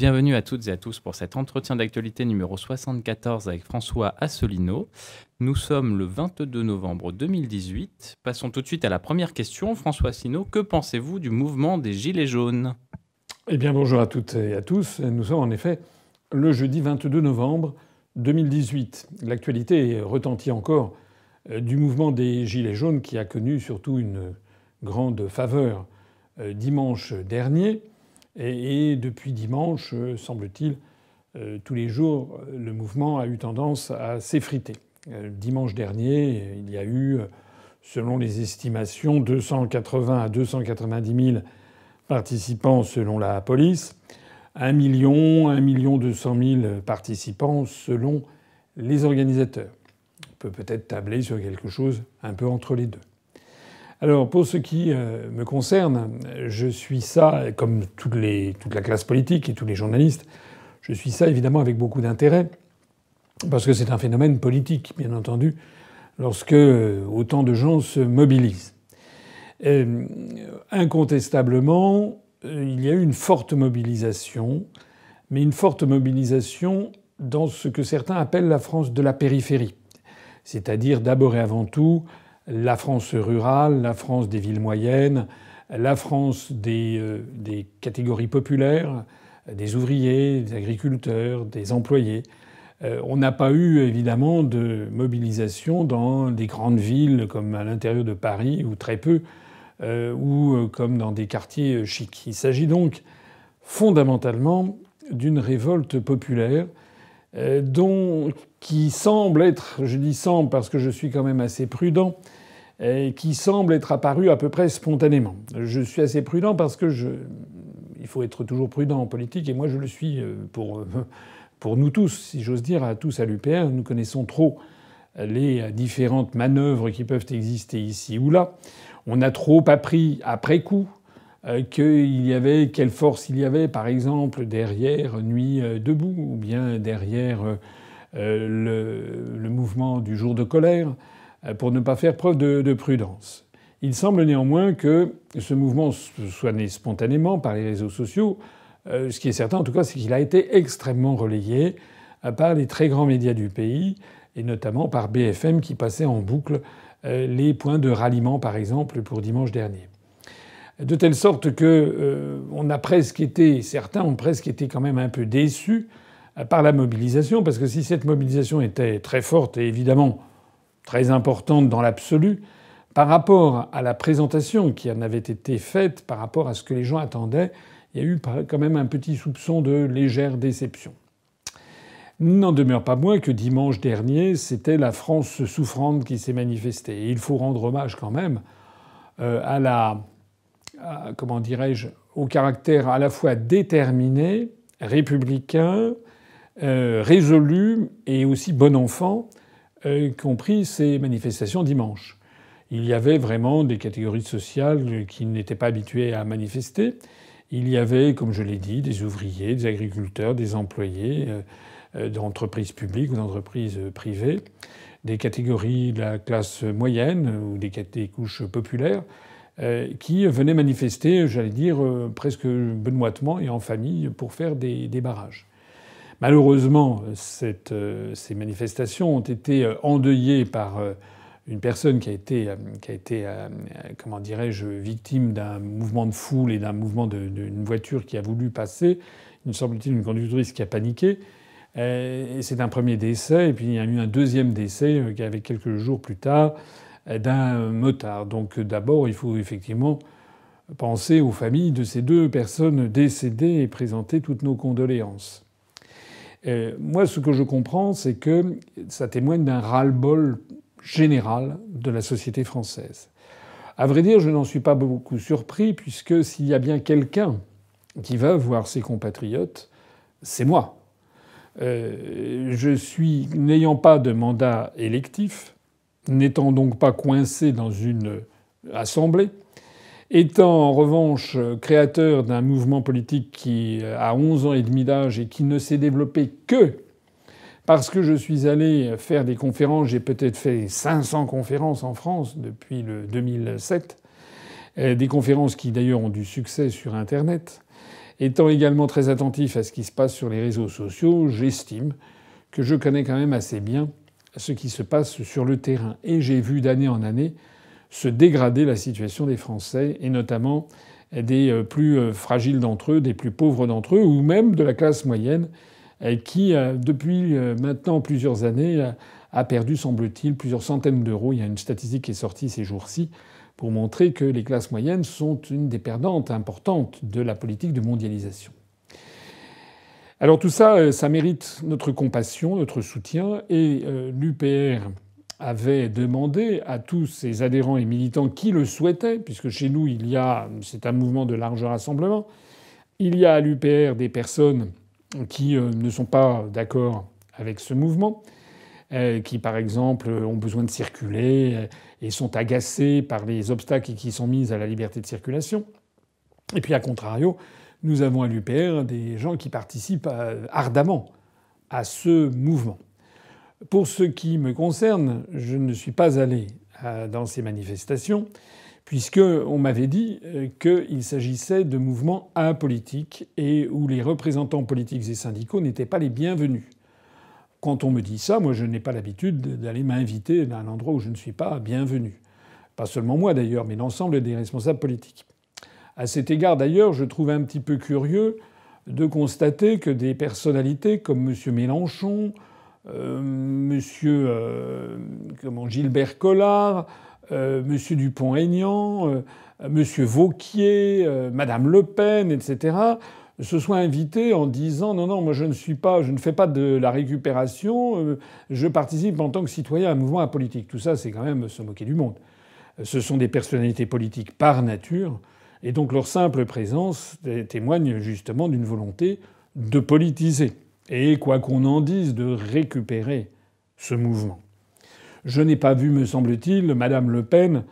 Bienvenue à toutes et à tous pour cet entretien d'actualité numéro 74 avec François Assolino. Nous sommes le 22 novembre 2018. Passons tout de suite à la première question. François Asselineau, que pensez-vous du mouvement des Gilets jaunes? Eh bien bonjour à toutes et à tous. Nous sommes en effet le jeudi 22 novembre 2018. L'actualité retentit encore euh, du mouvement des Gilets jaunes qui a connu surtout une grande faveur euh, dimanche dernier et, depuis dimanche, euh, semble-t-il, euh, tous les jours, le mouvement a eu tendance à s'effriter. Euh, dimanche dernier, il y a eu, selon les estimations, 280 à 290 000 participants selon la police, 1 million, 1 million 200 000 participants selon les organisateurs. On peut peut-être tabler sur quelque chose un peu entre les deux. Alors pour ce qui euh, me concerne, je suis ça, comme toute, la classe politique et tous les journalistes, je suis ça évidemment avec beaucoup d'intérêt, parce que c'est un phénomène politique, bien entendu, lorsque euh, autant de gens se mobilisent. Euh, incontestablement, il y a eu une forte mobilisation, mais une forte mobilisation dans ce que certains appellent la France de la périphérie, c'est-à-dire d'abord et avant tout la France rurale, la France des villes moyennes, la France des, euh, catégories populaires, des ouvriers, des agriculteurs, des employés. Euh, on n'a pas eu évidemment de mobilisation dans des grandes villes comme à l'intérieur de Paris, ou très peu, euh, ou comme dans des quartiers chics. Il s'agit donc fondamentalement d'une révolte populaire qui semble être, je dis semble parce que je suis quand même assez prudent, qui semble être apparu à peu près spontanément. Je suis assez prudent parce que il faut être toujours prudent en politique, et moi je le suis euh, pour, pour nous tous, si j'ose dire, à tous à l'UPR. Nous connaissons trop les différentes manœuvres qui peuvent exister ici ou là. On a trop appris après coup euh, qu'il y avait quelle force il y avait, par exemple, derrière Nuit euh, debout, ou bien derrière le mouvement du jour de colère. Euh, pour ne pas faire preuve de, prudence. Il semble néanmoins que ce mouvement soit né spontanément par les réseaux sociaux. Euh, ce qui est certain, en tout cas, c'est qu'il a été extrêmement relayé euh, par les très grands médias du pays, et notamment par BFM qui passait en boucle les points de ralliement, par exemple, pour dimanche dernier. De telle sorte que on a presque été, certains ont presque été quand même un peu déçus par la mobilisation, parce que si cette mobilisation était très forte, et évidemment très importante dans l'absolu, par rapport à la présentation qui en avait été faite, par rapport à ce que les gens attendaient, il y a eu quand même un petit soupçon de légère déception. N'en demeure pas moins que dimanche dernier, c'était la France souffrante qui s'est manifestée. Il faut rendre hommage quand même euh, à la, comment dirais-je, au caractère à la fois déterminé, républicain, euh, résolu et aussi bon enfant y compris ces manifestations dimanche. Il y avait vraiment des catégories sociales qui n'étaient pas habituées à manifester. Il y avait, comme je l'ai dit, des ouvriers, des agriculteurs, des employés euh, euh, d'entreprises publiques ou d'entreprises privées, des catégories de la classe moyenne ou des, couches populaires euh, qui venaient manifester, j'allais dire, presque benoîtement et en famille pour faire des barrages. Malheureusement, euh, ces manifestations ont été euh, endeuillées par euh, une personne qui a été, comment dirais-je, victime d'un mouvement de foule et d'un mouvement d'une voiture qui a voulu passer. Il me semble-t-il une conductrice qui a paniqué. C'est un premier décès, et puis il y a eu un deuxième décès avait quelques jours plus tard d'un motard. Donc d'abord, il faut effectivement penser aux familles de ces deux personnes décédées et présenter toutes nos condoléances. Euh, moi, ce que je comprends, c'est que ça témoigne d'un ras-le-bol général de la société française. À vrai dire, je n'en suis pas beaucoup surpris, puisque s'il y a bien quelqu'un qui va voir ses compatriotes, c'est moi. Euh, je suis, n'ayant pas de mandat électif, n'étant donc pas coincé dans une assemblée, Étant en revanche créateur d'un mouvement politique qui a 11 ans et demi d'âge et qui ne s'est développé que parce que je suis allé faire des conférences, j'ai peut-être fait 500 conférences en France depuis le 2007, des conférences qui d'ailleurs ont du succès sur Internet, étant également très attentif à ce qui se passe sur les réseaux sociaux, j'estime que je connais quand même assez bien ce qui se passe sur le terrain. Et j'ai vu d'année en année se dégrader la situation des Français, et notamment des euh, plus euh, fragiles d'entre eux, des plus pauvres d'entre eux, ou même de la classe moyenne, euh, qui, depuis maintenant plusieurs années, a perdu, semble-t-il, plusieurs centaines d'euros. Il y a une statistique qui est sortie ces jours-ci pour montrer que les classes moyennes sont une des perdantes importantes de la politique de mondialisation. Alors tout ça, ça mérite notre compassion, notre soutien, et l'UPR avait demandé à tous ses adhérents et militants qui le souhaitaient, puisque chez nous, il y a, c'est un mouvement de large rassemblement, il y a à l'UPR des personnes qui euh, ne sont pas d'accord avec ce mouvement, euh, qui par exemple ont besoin de circuler euh, et sont agacés par les obstacles qui sont mis à la liberté de circulation. Et puis à contrario, nous avons à l'UPR des gens qui participent ardemment à ce mouvement. Pour ce qui me concerne, je ne suis pas allé dans ces manifestations, puisqu'on m'avait dit euh, qu'il s'agissait de mouvements apolitiques et où les représentants politiques et syndicaux n'étaient pas les bienvenus. Quand on me dit ça, moi je n'ai pas l'habitude d'aller m'inviter à un endroit où je ne suis pas bienvenu. Pas seulement moi d'ailleurs, mais l'ensemble des responsables politiques. À cet égard d'ailleurs, je trouve un petit peu curieux de constater que des personnalités comme M. Mélenchon, monsieur euh, Gilbert Collard, euh, monsieur Dupont-Aignan, monsieur Vauquier, madame Le Pen, etc., se soient invités en disant non, non, moi je ne suis pas, je ne fais pas de la récupération, je participe en tant que citoyen à un mouvement apolitique. Tout ça, c'est quand même se moquer du monde. Ce sont des personnalités politiques par nature, et donc leur simple présence témoigne justement d'une volonté de politiser et, quoi qu'on en dise, de récupérer ce mouvement. Je n'ai pas vu, me semble-t-il, Madame Le Pen,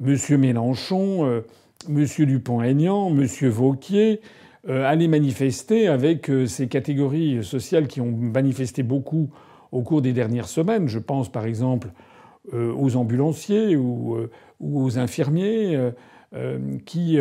Monsieur Mélenchon, euh, Monsieur Dupont-Aignan, Monsieur Vauquier euh, aller manifester avec euh, ces catégories sociales qui ont manifesté beaucoup au cours des dernières semaines. Je pense par exemple aux ambulanciers ou, aux infirmiers qui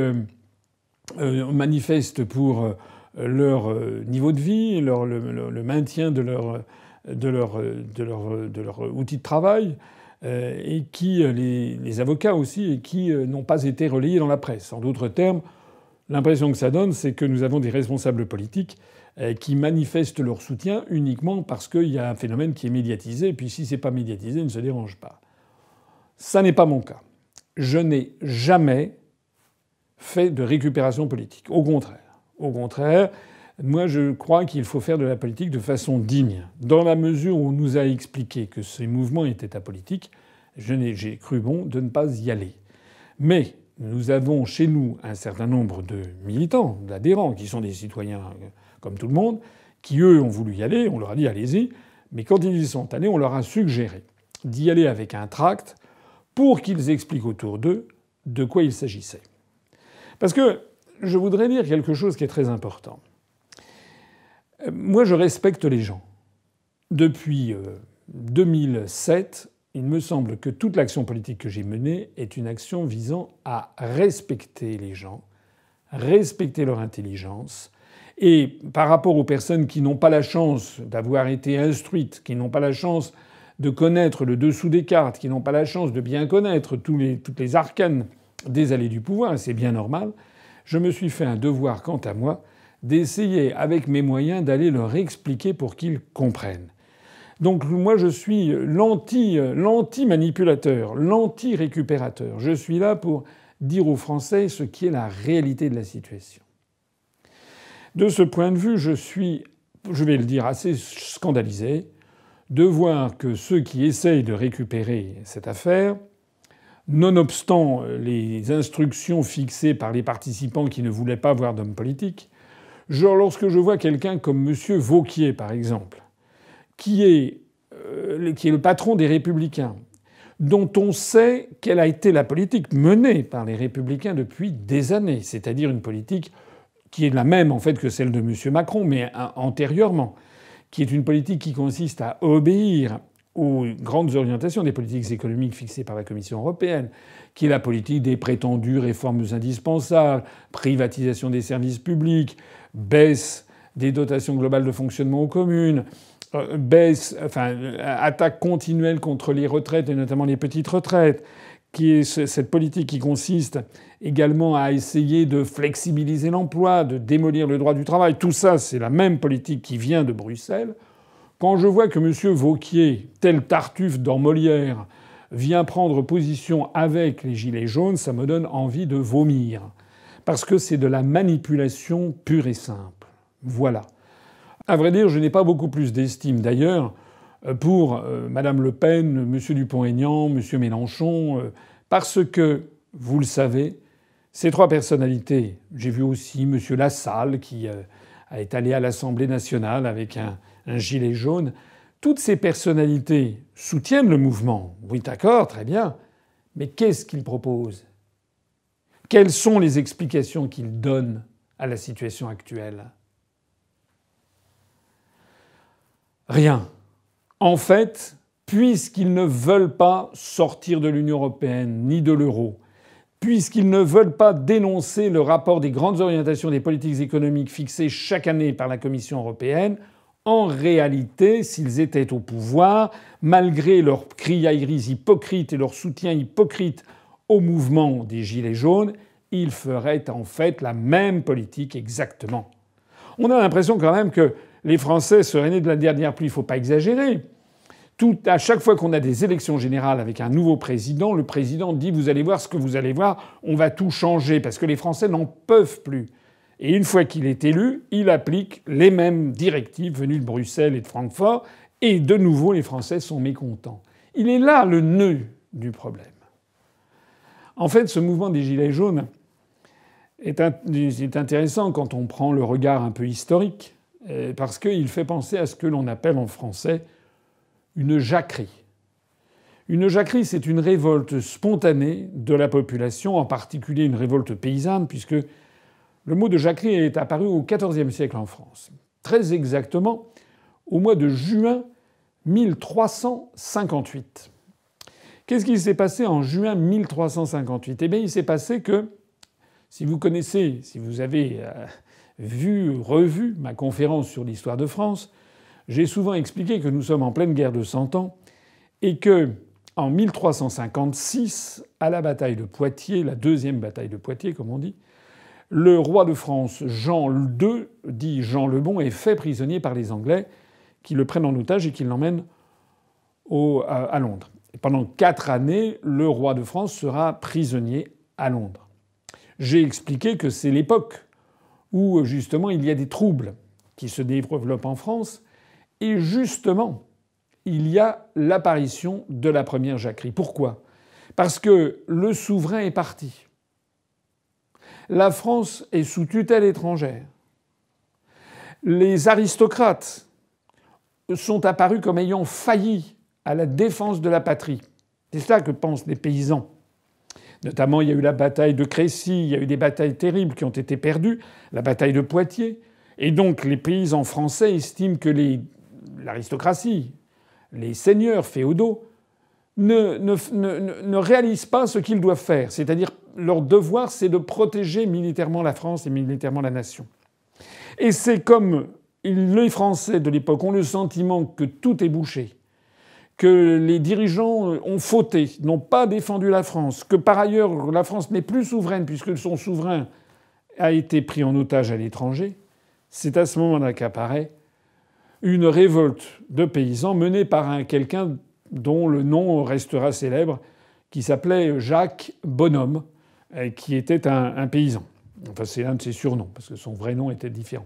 manifestent pour leur euh, niveau de vie, leur, le, maintien de leur, leur, de leur, de leur outil de travail, euh, et qui, euh, les, avocats aussi, et qui n'ont pas été relayés dans la presse. En d'autres termes, l'impression que ça donne, c'est que nous avons des responsables politiques qui manifestent leur soutien uniquement parce qu'il y a un phénomène qui est médiatisé, et puis si c'est pas médiatisé, ils ne se dérange pas. Ça n'est pas mon cas. Je n'ai jamais fait de récupération politique. Au contraire. Au contraire, moi je crois qu'il faut faire de la politique de façon digne. Dans la mesure où on nous a expliqué que ces mouvements étaient apolitiques, j'ai cru bon de ne pas y aller. Mais nous avons chez nous un certain nombre de militants, d'adhérents, qui sont des citoyens euh, comme tout le monde, qui eux ont voulu y aller, on leur a dit allez-y, mais quand ils y sont allés, on leur a suggéré d'y aller avec un tract pour qu'ils expliquent autour d'eux de quoi il s'agissait. Parce que je voudrais dire quelque chose qui est très important. Moi, je respecte les gens. Depuis 2007, euh, il me semble que toute l'action politique que j'ai menée est une action visant à respecter les gens, respecter leur intelligence, et par rapport aux personnes qui n'ont pas la chance d'avoir été instruites, qui n'ont pas la chance de connaître le dessous des cartes, qui n'ont pas la chance de bien connaître toutes les arcanes des allées du pouvoir, c'est bien normal, je me suis fait un devoir, quant à moi, d'essayer avec mes moyens d'aller leur expliquer pour qu'ils comprennent. Donc moi je suis l'anti-manipulateur, l'anti-récupérateur. Je suis là pour dire aux Français ce qui est la réalité de la situation. De ce point de vue, je suis, je vais le dire, assez scandalisé de voir que ceux qui essayent de récupérer cette affaire Nonobstant euh, les instructions fixées par les participants qui ne voulaient pas voir d'homme politique, genre lorsque je vois quelqu'un comme M. Vauquier, par exemple, qui est, euh, qui est le patron des Républicains, dont on sait quelle a été la politique menée par les Républicains depuis des années, c'est-à-dire une politique qui est la même en fait que celle de M. Macron, mais antérieurement, qui est une politique qui consiste à obéir aux grandes orientations des politiques économiques fixées par la Commission européenne, qui est la politique des prétendues réformes indispensables, privatisation des services publics, baisse des dotations globales de fonctionnement aux communes, euh, baisse, enfin, attaque continuelle contre les retraites et notamment les petites retraites, qui est cette politique qui consiste également à essayer de flexibiliser l'emploi, de démolir le droit du travail. Tout ça, c'est la même politique qui vient de Bruxelles. Quand je vois que M. Vauquier, tel Tartuffe dans Molière, vient prendre position avec les Gilets jaunes, ça me donne envie de vomir. Parce que c'est de la manipulation pure et simple. Voilà. À vrai dire, je n'ai pas beaucoup plus d'estime d'ailleurs pour euh, Mme Le Pen, M. Dupont-Aignan, M. Mélenchon, euh, parce que, vous le savez, ces trois personnalités, j'ai vu aussi M. Lassalle qui euh, est allé à l'Assemblée nationale avec un, un gilet jaune. Toutes ces personnalités soutiennent le mouvement. Oui, d'accord, très bien. Mais qu'est-ce qu'ils proposent? Quelles sont les explications qu'ils donnent à la situation actuelle? Rien. En fait, puisqu'ils ne veulent pas sortir de l'Union européenne ni de l'euro, puisqu'ils ne veulent pas dénoncer le rapport des grandes orientations des politiques économiques fixées chaque année par la Commission européenne, en réalité, s'ils étaient au pouvoir, malgré leurs criailleries hypocrites et leur soutien hypocrite au mouvement des Gilets jaunes, ils feraient en fait la même politique exactement. On a l'impression quand même que les Français seraient nés de la dernière pluie, il ne faut pas exagérer. Tout, à chaque fois qu'on a des élections générales avec un nouveau président, le président dit Vous allez voir ce que vous allez voir, on va tout changer, parce que les Français n'en peuvent plus. Et une fois qu'il est élu, il applique les mêmes directives venues de Bruxelles et de Francfort, et de nouveau les Français sont mécontents. Il est là le nœud du problème. En fait, ce mouvement des Gilets jaunes est, intéressant quand on prend le regard un peu historique, euh, parce qu'il fait penser à ce que l'on appelle en français une jacquerie. Une jacquerie, c'est une révolte spontanée de la population, en particulier une révolte paysanne, puisque le mot de jacquerie est apparu au XIVe siècle en France. Très exactement au mois de juin 1358. Qu'est-ce qui s'est passé en juin 1358 Eh bien, il s'est passé que, si vous connaissez, si vous avez euh, vu, revu ma conférence sur l'histoire de France, j'ai souvent expliqué que nous sommes en pleine guerre de Cent Ans et que, en 1356, à la bataille de Poitiers, la deuxième bataille de Poitiers, comme on dit, le roi de France Jean II, dit Jean le Bon, est fait prisonnier par les Anglais qui le prennent en otage et qui l'emmènent à Londres. pendant quatre années, le roi de France sera prisonnier à Londres. J'ai expliqué que c'est l'époque où justement il y a des troubles qui se développent en France et justement il y a l'apparition de la première jacquerie. Pourquoi? Parce que le souverain est parti. La France est sous tutelle étrangère. Les aristocrates sont apparus comme ayant failli à la défense de la patrie. C'est ça que pensent les paysans. Notamment, il y a eu la bataille de Crécy, il y a eu des batailles terribles qui ont été perdues, la bataille de Poitiers. Et donc, les paysans français estiment que l'aristocratie, les seigneurs féodaux, ne, réalisent pas ce qu'ils doivent faire, c'est-à-dire leur devoir, c'est de protéger militairement la France et militairement la nation. Et c'est comme les Français de l'époque ont le sentiment que tout est bouché, que les dirigeants ont fauté, n'ont pas défendu la France, que par ailleurs la France n'est plus souveraine puisque son souverain a été pris en otage à l'étranger, c'est à ce moment-là qu'apparaît une révolte de paysans menée par un quelqu'un dont le nom restera célèbre, qui s'appelait Jacques Bonhomme, qui était un, paysan. Enfin, c'est un de ses surnoms, parce que son vrai nom était différent.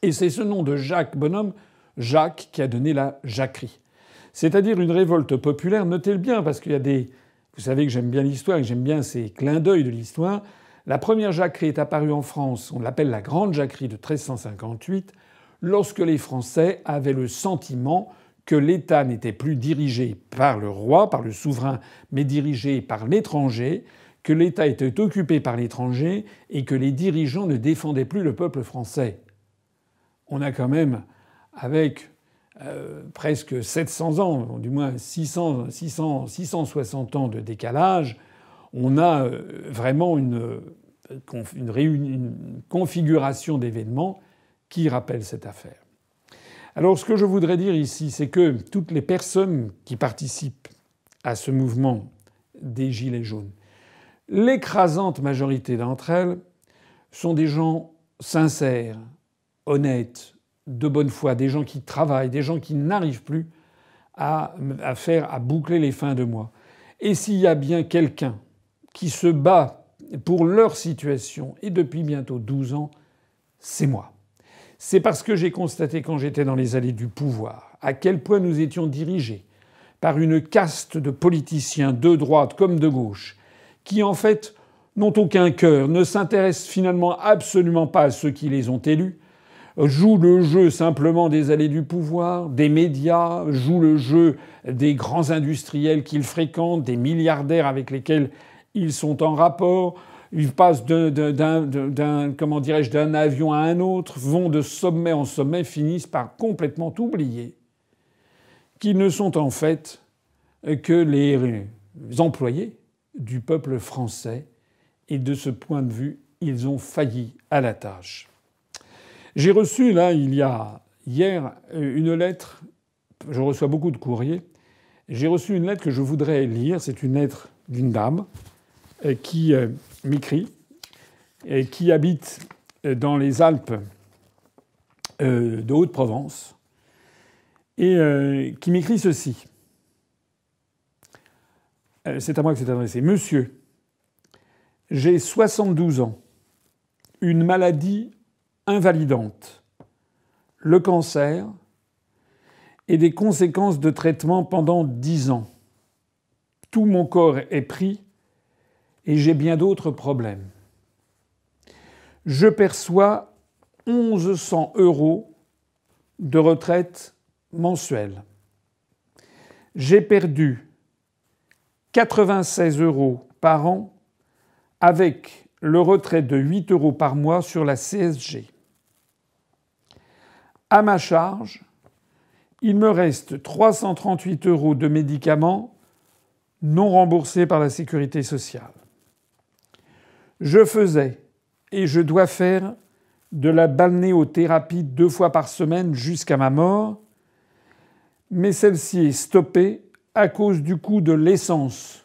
Et c'est ce nom de Jacques Bonhomme, Jacques, qui a donné la jacquerie. C'est-à-dire une révolte populaire, notez-le bien, parce qu'il y a des. Vous savez que j'aime bien l'histoire et que j'aime bien ces clins d'œil de l'histoire. La première jacquerie est apparue en France, on l'appelle la Grande Jacquerie de 1358, lorsque les Français avaient le sentiment que l'État n'était plus dirigé par le roi, par le souverain, mais dirigé par l'étranger, que l'État était occupé par l'étranger et que les dirigeants ne défendaient plus le peuple français. On a quand même, avec euh, presque 700 ans, du moins 600, 600, 660 ans de décalage, on a euh, vraiment une, une configuration d'événements qui rappelle cette affaire. Alors ce que je voudrais dire ici, c'est que toutes les personnes qui participent à ce mouvement des Gilets jaunes, l'écrasante majorité d'entre elles sont des gens sincères, honnêtes, de bonne foi, des gens qui travaillent, des gens qui n'arrivent plus à, faire, à boucler les fins de mois. Et s'il y a bien quelqu'un qui se bat pour leur situation, et depuis bientôt 12 ans, c'est moi. C'est parce que j'ai constaté quand j'étais dans les allées du pouvoir à quel point nous étions dirigés par une caste de politiciens de droite comme de gauche, qui en fait n'ont aucun cœur, ne s'intéressent finalement absolument pas à ceux qui les ont élus, jouent le jeu simplement des allées du pouvoir, des médias, jouent le jeu des grands industriels qu'ils fréquentent, des milliardaires avec lesquels ils sont en rapport, ils passent d'un, avion à un autre, vont de sommet en sommet, finissent par complètement oublier qu'ils ne sont en fait que les employés du peuple français et de ce point de vue, ils ont failli à la tâche. J'ai reçu, là, il y a hier, une lettre. Je reçois beaucoup de courriers. J'ai reçu une lettre que je voudrais lire. C'est une lettre d'une dame euh, qui euh, m'écrit et qui habite euh, dans les Alpes de Haute-Provence et qui m'écrit ceci. C'est à moi que c'est adressé. Monsieur, j'ai 72 ans, une maladie invalidante, le cancer et des conséquences de traitement pendant 10 ans. Tout mon corps est pris et j'ai bien d'autres problèmes. Je perçois 1100 euros de retraite mensuelle. J'ai perdu 96 euros par an avec le retrait de 8 euros par mois sur la CSG. À ma charge, il me reste 338 euros de médicaments non remboursés par la sécurité sociale. Je faisais et je dois faire de la balnéothérapie deux fois par semaine jusqu'à ma mort, mais celle-ci est stoppée à cause du coût de l'essence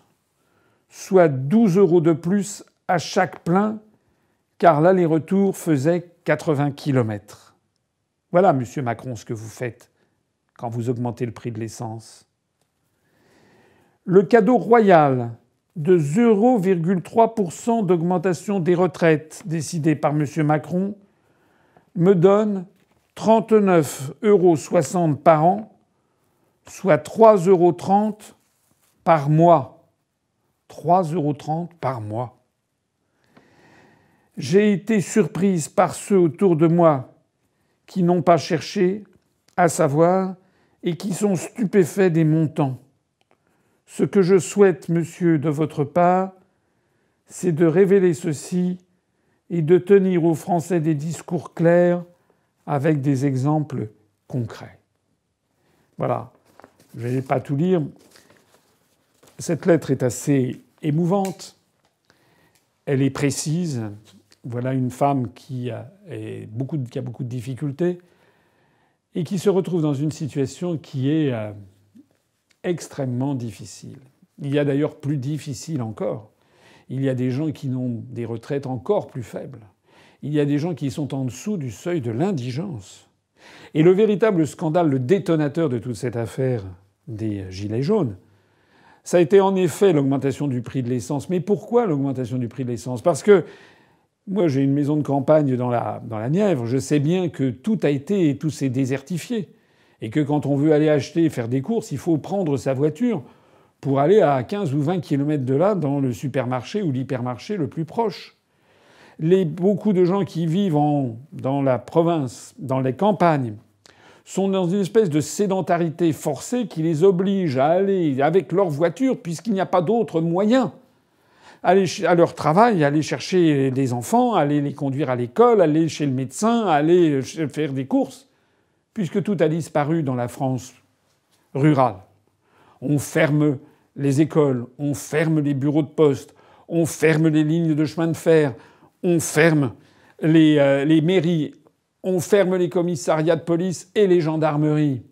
soit 12 euros de plus à chaque plein, car l'aller-retour faisait 80 km. Voilà, monsieur Macron, ce que vous faites quand vous augmentez le prix de l'essence. Le cadeau royal de 0,3% d'augmentation des retraites décidé par M. Macron me donne 39,60 euros par an, soit 3,30 euros par mois. 3,30 euros par mois. J'ai été surprise par ceux autour de moi qui n'ont pas cherché à savoir et qui sont stupéfaits des montants. Ce que je souhaite, monsieur, de votre part, c'est de révéler ceci et de tenir aux Français des discours clairs avec des exemples concrets. Voilà. Je ne vais pas tout lire. Cette lettre est assez émouvante. Elle est précise. Voilà une femme qui a, beaucoup, de difficultés et qui se retrouve dans une situation qui est euh, extrêmement difficile. Il y a d'ailleurs plus difficile encore. Il y a des gens qui n'ont des retraites encore plus faibles. Il y a des gens qui sont en dessous du seuil de l'indigence. Et le véritable scandale, le détonateur de toute cette affaire des Gilets jaunes, ça a été en effet l'augmentation du prix de l'essence. Mais pourquoi l'augmentation du prix de l'essence? Parce que moi, j'ai une maison de campagne dans la, dans la Nièvre. Je sais bien que tout a été, tout s'est désertifié. Et que quand on veut aller acheter, faire des courses, il faut prendre sa voiture pour aller à 15 ou 20 kilomètres de là dans le supermarché ou l'hypermarché le plus proche. Les, beaucoup de gens qui vivent en, dans la province, dans les campagnes, sont dans une espèce de sédentarité forcée qui les oblige à aller avec leur voiture, puisqu'il n'y a pas d'autre moyen, aller à leur travail, aller chercher des enfants, aller les conduire à l'école, aller chez le médecin, aller faire des courses, puisque tout a disparu dans la France rurale. On ferme les écoles, on ferme les bureaux de poste, on ferme les lignes de chemin de fer, on ferme les, euh, les mairies, on ferme les commissariats de police et les gendarmeries.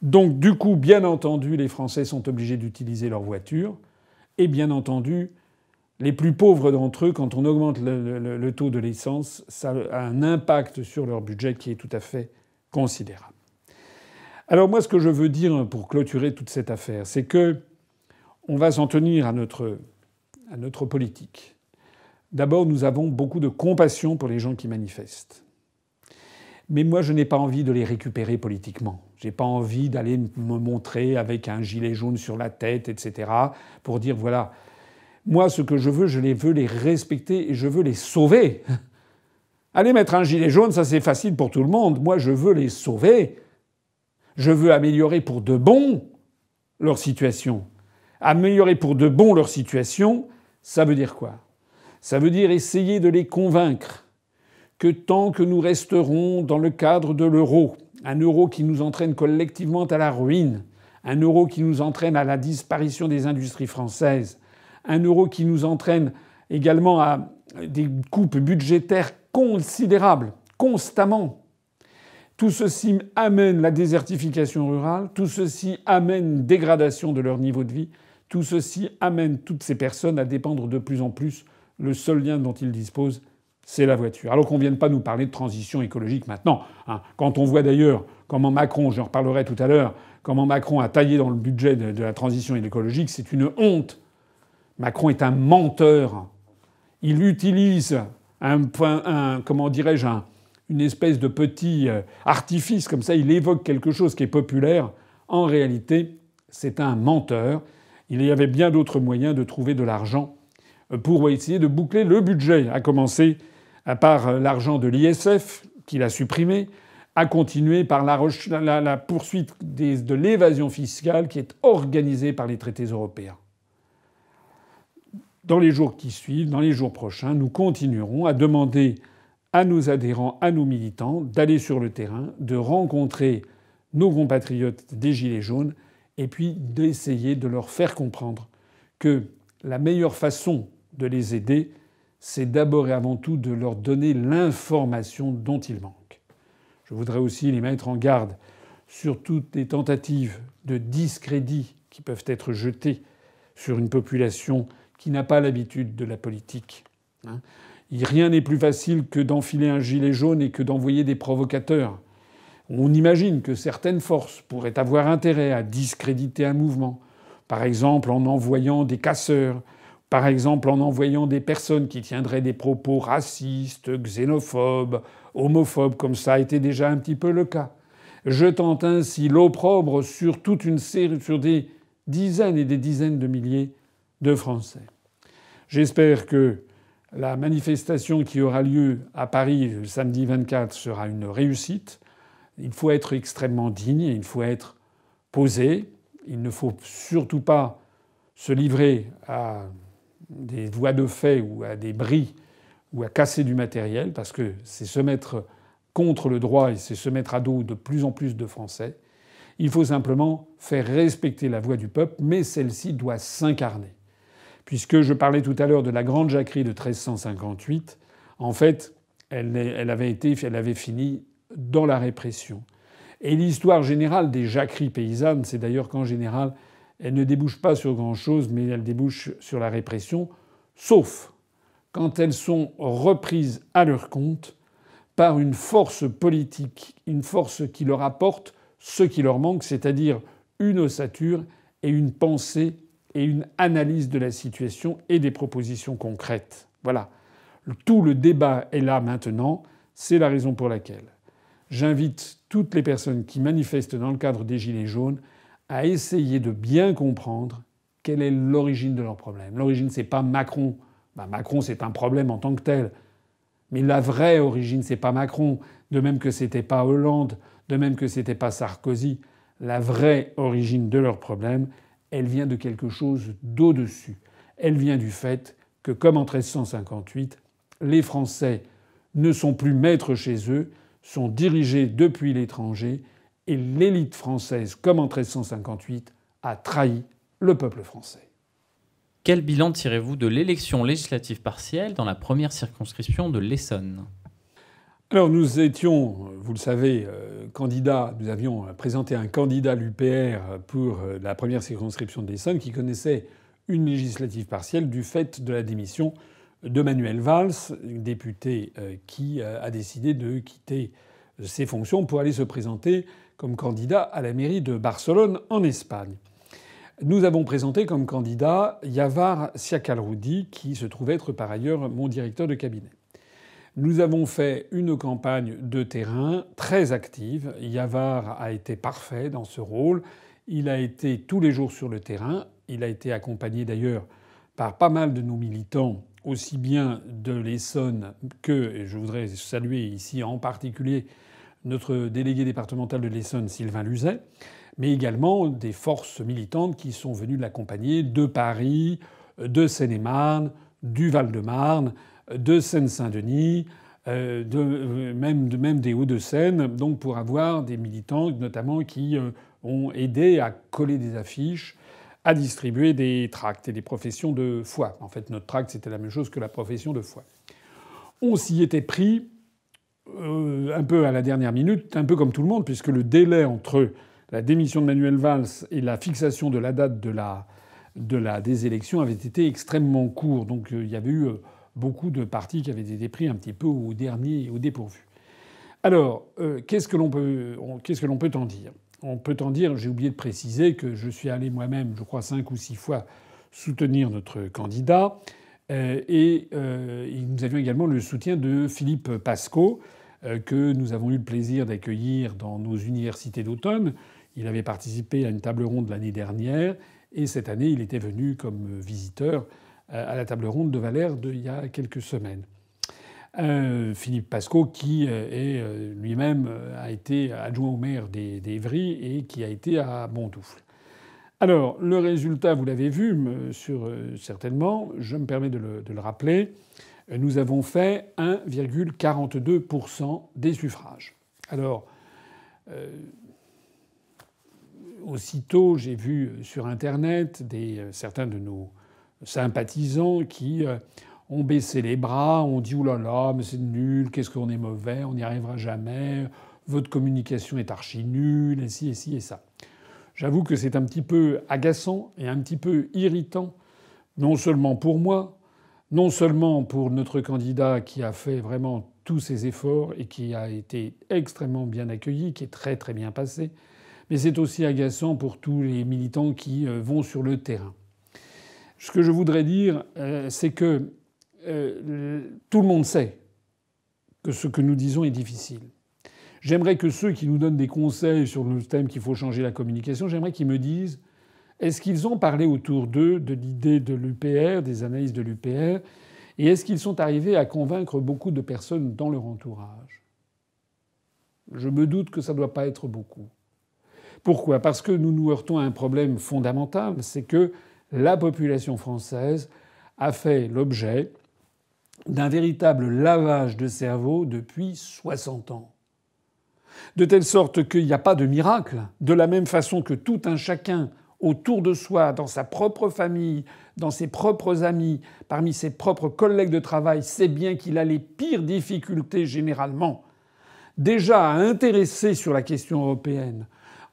Donc du coup, bien entendu, les Français sont obligés d'utiliser leur voiture. Et bien entendu, les plus pauvres d'entre eux, quand on augmente le, taux de l'essence, ça a un impact sur leur budget qui est tout à fait considérable. Alors moi, ce que je veux dire pour clôturer toute cette affaire, c'est que on va s'en tenir à notre, à notre politique. D'abord, nous avons beaucoup de compassion pour les gens qui manifestent. Mais moi, je n'ai pas envie de les récupérer politiquement. J'ai pas envie d'aller me montrer avec un gilet jaune sur la tête, etc., pour dire voilà. Moi, ce que je veux, je les veux les respecter et je veux les sauver. Aller mettre un gilet jaune, ça c'est facile pour tout le monde. Moi, je veux les sauver. Je veux améliorer pour de bon leur situation. Améliorer pour de bon leur situation, ça veut dire quoi? Ça veut dire essayer de les convaincre que tant que nous resterons dans le cadre de l'euro, un euro qui nous entraîne collectivement à la ruine, un euro qui nous entraîne à la disparition des industries françaises, un euro qui nous entraîne également à des coupes budgétaires considérables, constamment. Tout ceci amène la désertification rurale, tout ceci amène une dégradation de leur niveau de vie, tout ceci amène toutes ces personnes à dépendre de plus en plus. Le seul lien dont ils disposent, c'est la voiture. Alors qu'on ne vienne pas nous parler de transition écologique maintenant. Hein. Quand on voit d'ailleurs comment Macron, j'en reparlerai tout à l'heure, comment Macron a taillé dans le budget de, la transition écologique, c'est une honte. Macron est un menteur. Il utilise un, un comment dirais-je, une espèce de petit euh, artifice comme ça. Il évoque quelque chose qui est populaire. En réalité, c'est un menteur. Il y avait bien d'autres moyens de trouver de l'argent pour essayer de boucler le budget, à commencer à part l'argent de l'ISF qu'il a supprimé, à continuer par la, poursuite de l'évasion fiscale qui est organisée par les traités européens. Dans les jours qui suivent, dans les jours prochains, nous continuerons à demander à nos adhérents, à nos militants, d'aller sur le terrain, de rencontrer nos compatriotes des Gilets jaunes, et puis d'essayer de leur faire comprendre que la meilleure façon de les aider, c'est d'abord et avant tout de leur donner l'information dont ils manquent. Je voudrais aussi les mettre en garde sur toutes les tentatives de discrédit qui peuvent être jetées sur une population qui n'a pas l'habitude de la politique. Hein. Rien n'est plus facile que d'enfiler un gilet jaune et que d'envoyer des provocateurs. On imagine que certaines forces pourraient avoir intérêt à discréditer un mouvement, par exemple en envoyant des casseurs, par exemple en envoyant des personnes qui tiendraient des propos racistes, xénophobes, homophobes, comme ça a été déjà un petit peu le cas, jetant ainsi l'opprobre sur toute une série, sur des dizaines et des dizaines de milliers de Français. J'espère que la manifestation qui aura lieu à Paris le samedi 24 sera une réussite. Il faut être extrêmement digne, il faut être posé, il ne faut surtout pas se livrer à des voies de fait ou à des bris ou à casser du matériel, parce que c'est se mettre contre le droit et c'est se mettre à dos de plus en plus de Français. Il faut simplement faire respecter la voix du peuple, mais celle-ci doit s'incarner. Puisque je parlais tout à l'heure de la grande jacquerie de 1358, en fait, elle, avait, été, elle avait fini dans la répression. Et l'histoire générale des jacqueries paysannes, c'est d'ailleurs qu'en général, elles ne débouchent pas sur grand-chose, mais elles débouchent sur la répression, sauf quand elles sont reprises à leur compte par une force politique, une force qui leur apporte ce qui leur manque, c'est-à-dire une ossature et une pensée et une analyse de la situation et des propositions concrètes. Voilà. Tout le débat est là maintenant. C'est la raison pour laquelle j'invite toutes les personnes qui manifestent dans le cadre des Gilets jaunes à essayer de bien comprendre quelle est l'origine de leur problème. L'origine, c'est pas Macron. Ben, Macron, c'est un problème en tant que tel. Mais la vraie origine, c'est pas Macron. De même que c'était pas Hollande, de même que c'était pas Sarkozy. La vraie origine de leur problème, elle vient de quelque chose d'au-dessus. Elle vient du fait que, comme en 1358, les Français ne sont plus maîtres chez eux, sont dirigés depuis l'étranger et l'élite française, comme en 1358, a trahi le peuple français. Quel bilan tirez-vous de l'élection législative partielle dans la première circonscription de l'Essonne? Alors nous étions, vous le savez, euh, candidats, nous avions présenté un candidat l'UPR pour euh, la première circonscription de l'Essonne qui connaissait une législative partielle du fait de la démission de Manuel Valls, député euh, qui a décidé de quitter ses fonctions pour aller se présenter comme candidat à la mairie de Barcelone en Espagne. Nous avons présenté comme candidat Yavar Siakalroudi, qui se trouve être par ailleurs mon directeur de cabinet. Nous avons fait une campagne de terrain très active. Yavar a été parfait dans ce rôle. Il a été tous les jours sur le terrain. Il a été accompagné d'ailleurs par pas mal de nos militants, aussi bien de l'Essonne que, et je voudrais saluer ici en particulier notre délégué départemental de l'Essonne, Sylvain Luzet, mais également des forces militantes qui sont venues l'accompagner de Paris, de Seine-et-Marne, du Val-de-Marne, de Seine-Saint-Denis, euh, euh, même, de, même des Hauts-de-Seine, donc pour avoir des militants notamment qui euh, ont aidé à coller des affiches, à distribuer des tracts et des professions de foi. En fait, notre tract, c'était la même chose que la profession de foi. On s'y était pris un peu à la dernière minute, un peu comme tout le monde, puisque le délai entre la démission de Manuel Valls et la fixation de la date de la, des élections avait été extrêmement court. Donc il y avait eu beaucoup de partis qui avaient été pris un petit peu au dernier, au dépourvu. Alors, euh, qu'est-ce que l'on peut, qu'est-ce que l'on peut en dire? On peut en dire, j'ai oublié de préciser que je suis allé moi-même, je crois cinq ou six fois, soutenir notre candidat. Euh, et euh, nous avions également le soutien de Philippe Pasco, que nous avons eu le plaisir d'accueillir dans nos universités d'automne. Il avait participé à une table ronde l'année dernière et cette année, il était venu comme visiteur euh, à la table ronde de Valère il y a quelques semaines. Euh, Philippe Pasco, qui euh, est lui-même a été adjoint au maire d'Evry et qui a été à Bondoufle. Alors, le résultat, vous l'avez vu sur, certainement, je me permets de le, rappeler, nous avons fait 1,42% des suffrages. Alors, aussitôt, j'ai vu sur Internet certains de nos sympathisants qui euh, ont baissé les bras, ont dit Ouh là là, mais c'est nul, qu'est-ce qu'on est mauvais, on n'y arrivera jamais, votre communication est archi nulle, et ci, et ci, et ça. J'avoue que c'est un petit peu agaçant et un petit peu irritant, non seulement pour moi, non seulement pour notre candidat qui a fait vraiment tous ses efforts et qui a été extrêmement bien accueilli, qui est très très bien passé, mais c'est aussi agaçant pour tous les militants qui euh, vont sur le terrain. Ce que je voudrais dire, euh, c'est que euh, tout le monde sait que ce que nous disons est difficile. J'aimerais que ceux qui nous donnent des conseils sur le thème qu'il faut changer la communication, j'aimerais qu'ils me disent est-ce qu'ils ont parlé autour d'eux de l'idée de l'UPR, des analyses de l'UPR, et est-ce qu'ils sont arrivés à convaincre beaucoup de personnes dans leur entourage? Je me doute que ça ne doit pas être beaucoup. Pourquoi? Parce que nous nous heurtons à un problème fondamental, c'est que la population française a fait l'objet d'un véritable lavage de cerveau depuis 60 ans. De telle sorte qu'il n'y a pas de miracle, de la même façon que tout un chacun autour de soi, dans sa propre famille, dans ses propres amis, parmi ses propres collègues de travail, sait bien qu'il a les pires difficultés généralement, déjà à intéresser sur la question européenne,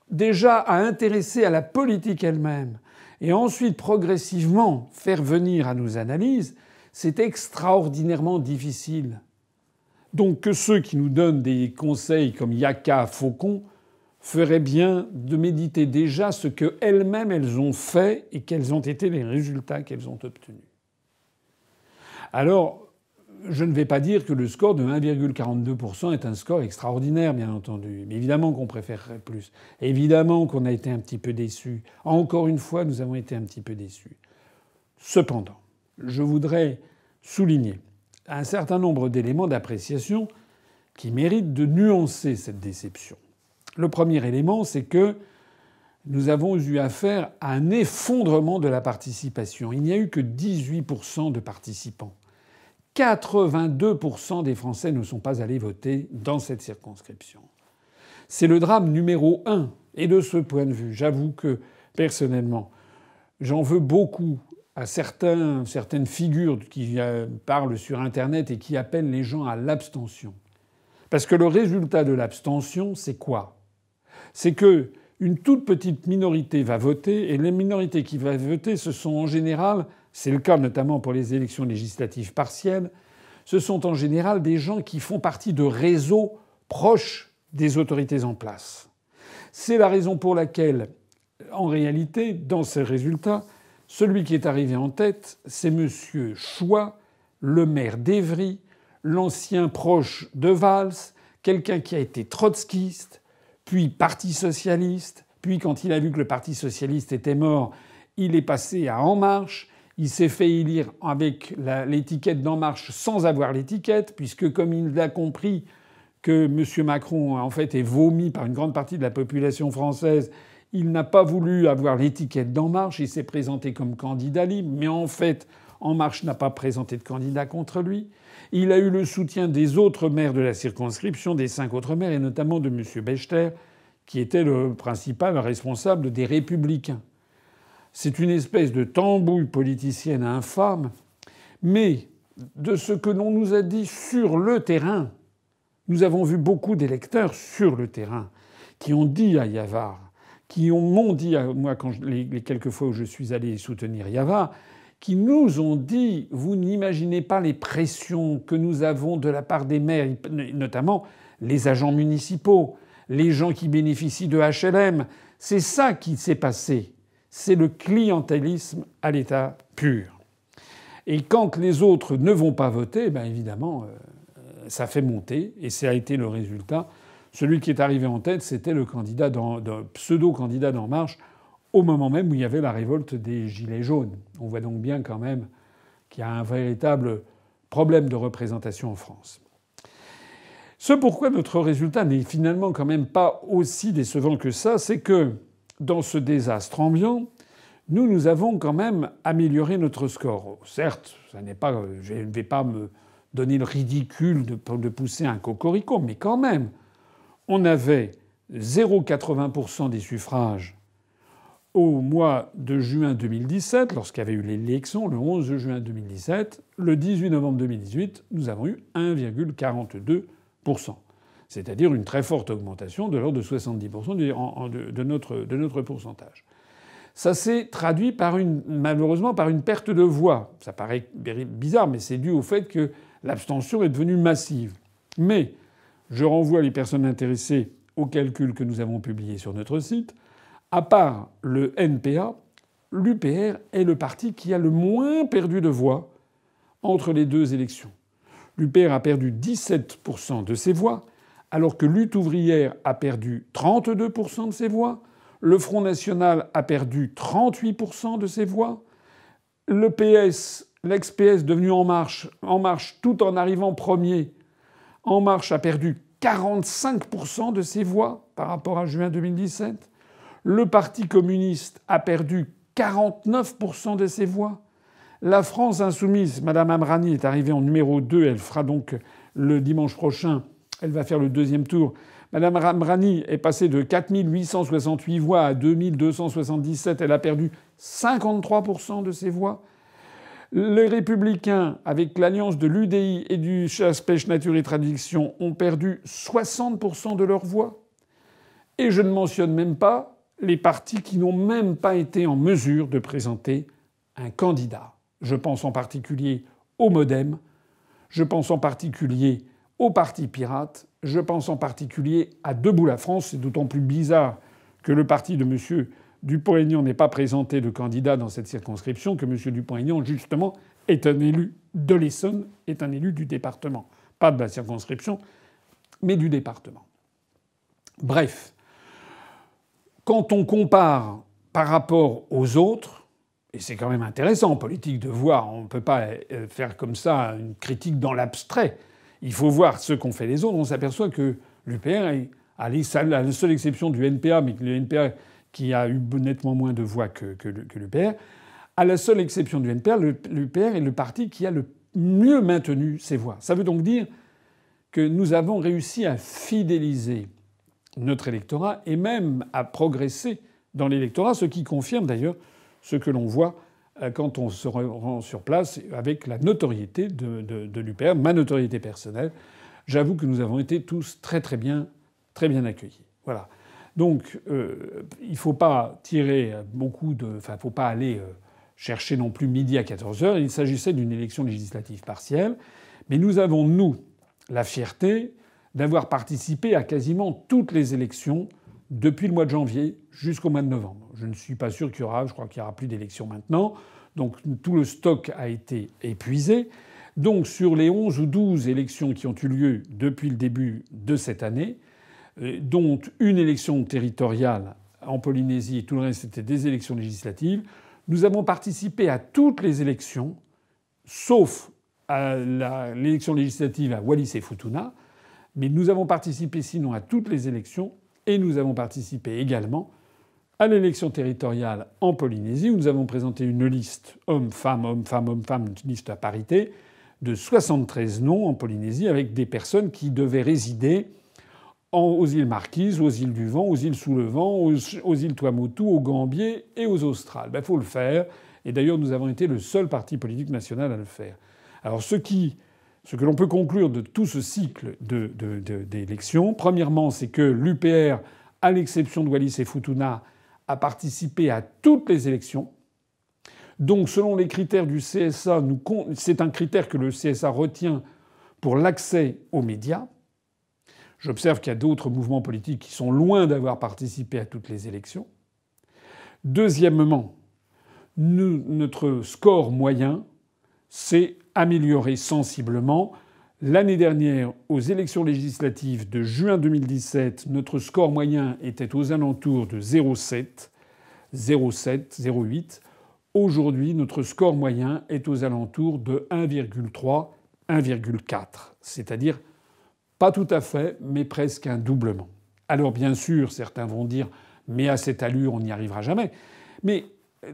déjà à intéresser à la politique elle-même, et ensuite progressivement faire venir à nos analyses, c'est extraordinairement difficile. Donc que ceux qui nous donnent des conseils comme Yaka, Faucon, feraient bien de méditer déjà ce qu'elles-mêmes elles ont fait et quels ont été les résultats qu'elles ont obtenus. Alors, je ne vais pas dire que le score de 1,42% est un score extraordinaire, bien entendu. Mais évidemment qu'on préférerait plus. Évidemment qu'on a été un petit peu déçus. Encore une fois, nous avons été un petit peu déçus. Cependant, je voudrais souligner un certain nombre d'éléments d'appréciation qui méritent de nuancer cette déception. Le premier élément, c'est que nous avons eu affaire à un effondrement de la participation. Il n'y a eu que 18% de participants. 82% des Français ne sont pas allés voter dans cette circonscription. C'est le drame numéro un. Et de ce point de vue, j'avoue que personnellement, j'en veux beaucoup à certaines figures qui euh, parlent sur Internet et qui appellent les gens à l'abstention. Parce que le résultat de l'abstention, c'est quoi? C'est que une toute petite minorité va voter, et les minorités qui vont voter, ce sont en général, c'est le cas notamment pour les élections législatives partielles, ce sont en général des gens qui font partie de réseaux proches des autorités en place. C'est la raison pour laquelle, en réalité, dans ces résultats, celui qui est arrivé en tête, c'est M. Choix, le maire d'Evry, l'ancien proche de Valls, quelqu'un qui a été trotskiste, puis Parti socialiste, puis quand il a vu que le Parti socialiste était mort, il est passé à En Marche, il s'est fait élire avec l'étiquette d'En Marche sans avoir l'étiquette, puisque comme il a compris que M. Macron en fait est vomi par une grande partie de la population française, il n'a pas voulu avoir l'étiquette d'En Marche, il s'est présenté comme candidat libre, mais en fait, En Marche n'a pas présenté de candidat contre lui. Il a eu le soutien des autres maires de la circonscription, des cinq autres maires, et notamment de M. Bechter, qui était le principal responsable des Républicains. C'est une espèce de tambouille politicienne infâme, mais de ce que l'on nous a dit sur le terrain, nous avons vu beaucoup d'électeurs sur le terrain qui ont dit à Yavar, qui m'ont dit à moi quand les, les quelques fois où je suis allé soutenir Yavar, qui nous ont dit Vous n'imaginez pas les pressions que nous avons de la part des maires, notamment les agents municipaux, les gens qui bénéficient de HLM. C'est ça qui s'est passé. C'est le clientélisme à l'état pur. Et quand les autres ne vont pas voter, ben évidemment, euh, ça fait monter, et ça a été le résultat. Celui qui est arrivé en tête, c'était le candidat, pseudo-candidat d'En Marche, au moment même où il y avait la révolte des Gilets jaunes. On voit donc bien quand même qu'il y a un véritable problème de représentation en France. Ce pourquoi notre résultat n'est finalement quand même pas aussi décevant que ça, c'est que dans ce désastre ambiant, nous, nous avons quand même amélioré notre score. Certes, ça n'est pas, je ne vais pas me donner le ridicule de, pousser un cocorico, mais quand même, on avait 0,80% des suffrages au mois de juin 2017, lorsqu'il y avait eu l'élection, le 11 juin 2017, le 18 novembre 2018, nous avons eu 1,42%. C'est-à-dire une très forte augmentation de l'ordre de 70% de, notre, de notre pourcentage. Ça s'est traduit par une, malheureusement par une perte de voix. Ça paraît bizarre, mais c'est dû au fait que l'abstention est devenue massive. Mais je renvoie les personnes intéressées au calcul que nous avons publié sur notre site à part le NPA, l'UPR est le parti qui a le moins perdu de voix entre les deux élections. L'UPR a perdu 17% de ses voix, alors que Lutte ouvrière a perdu 32% de ses voix, le Front national a perdu 38% de ses voix, le PS, l'ex-PS devenu En Marche, tout en arrivant premier, En Marche a perdu 45% de ses voix par rapport à juin 2017. Le Parti communiste a perdu 49% de ses voix. La France insoumise, Madame Amrani, est arrivée en numéro 2. Elle fera donc le dimanche prochain, elle va faire le deuxième tour. Madame Amrani est passée de 4868 voix à 2277. Elle a perdu 53% de ses voix. Les Républicains, avec l'alliance de l'UDI et du Chasse, Pêche, Nature et Tradition, ont perdu 60% de leurs voix. Et je ne mentionne même pas les partis qui n'ont même pas été en mesure de présenter un candidat. Je pense en particulier au Modem, je pense en particulier au Parti pirate, je pense en particulier à Debout la France. C'est d'autant plus bizarre que le parti de M. Dupont-Aignan n'ait pas présenté de candidat dans cette circonscription, que M. Dupont-Aignan, justement, est un élu de l'Essonne, est un élu du département. Pas de la circonscription, mais du département. Bref, quand on compare par rapport aux autres, et c'est quand même intéressant en politique de voir, on ne peut pas euh, faire comme ça une critique dans l'abstrait. Il faut voir ce qu'ont fait les autres. On s'aperçoit que l'UPR, à la seule exception du NPA, mais le NPA qui a eu nettement moins de voix que, que, l'UPR, à la seule exception du NPA, l'UPR est le parti qui a le mieux maintenu ses voix. Ça veut donc dire que nous avons réussi à fidéliser notre électorat et même à progresser dans l'électorat, ce qui confirme d'ailleurs ce que l'on voit quand on se rend sur place avec la notoriété de, de, l'UPR, ma notoriété personnelle. J'avoue que nous avons été tous très très bien, très bien accueillis. Voilà. Donc euh, il ne faut pas tirer beaucoup de, enfin, il ne faut pas aller euh, chercher non plus midi à 14 heures. Il s'agissait d'une élection législative partielle, mais nous avons nous la fierté d'avoir participé à quasiment toutes les élections depuis le mois de janvier jusqu'au mois de novembre. Je ne suis pas sûr qu'il y aura, je crois qu'il n'y aura plus d'élections maintenant. Donc tout le stock a été épuisé. Donc sur les 11 ou 12 élections qui ont eu lieu depuis le début de cette année, euh, dont une élection territoriale en Polynésie et tout le reste c'était des élections législatives, nous avons participé à toutes les élections, sauf à l'élection législative à Wallis et Futuna, mais nous avons participé sinon à toutes les élections et nous avons participé également à l'élection territoriale en Polynésie, où nous avons présenté une liste homme-femme, homme-femme, homme-femme, une liste à parité de 73 noms en Polynésie, avec des personnes qui devaient résider aux îles Marquises, aux îles du Vent, aux îles Sous le Vent, aux, îles Tuamotu, aux Gambier et aux Australes. Il ben, faut le faire. Et d'ailleurs, nous avons été le seul parti politique national à le faire. Alors, ce qui ce que l'on peut conclure de tout ce cycle d'élections, premièrement, c'est que l'UPR, à l'exception de Wallis et Futuna, a participé à toutes les élections. Donc, selon les critères du CSA, c'est un critère que le CSA retient pour l'accès aux médias. J'observe qu'il y a d'autres mouvements politiques qui sont loin d'avoir participé à toutes les élections. Deuxièmement, notre score moyen, c'est amélioré sensiblement. L'année dernière, aux élections législatives de juin 2017, notre score moyen était aux alentours de 0,7, 0,7, 0,8. Aujourd'hui, notre score moyen est aux alentours de 1,3, 1,4. C'est-à-dire pas tout à fait, mais presque un doublement. Alors bien sûr, certains vont dire mais à cette allure, on n'y arrivera jamais. Mais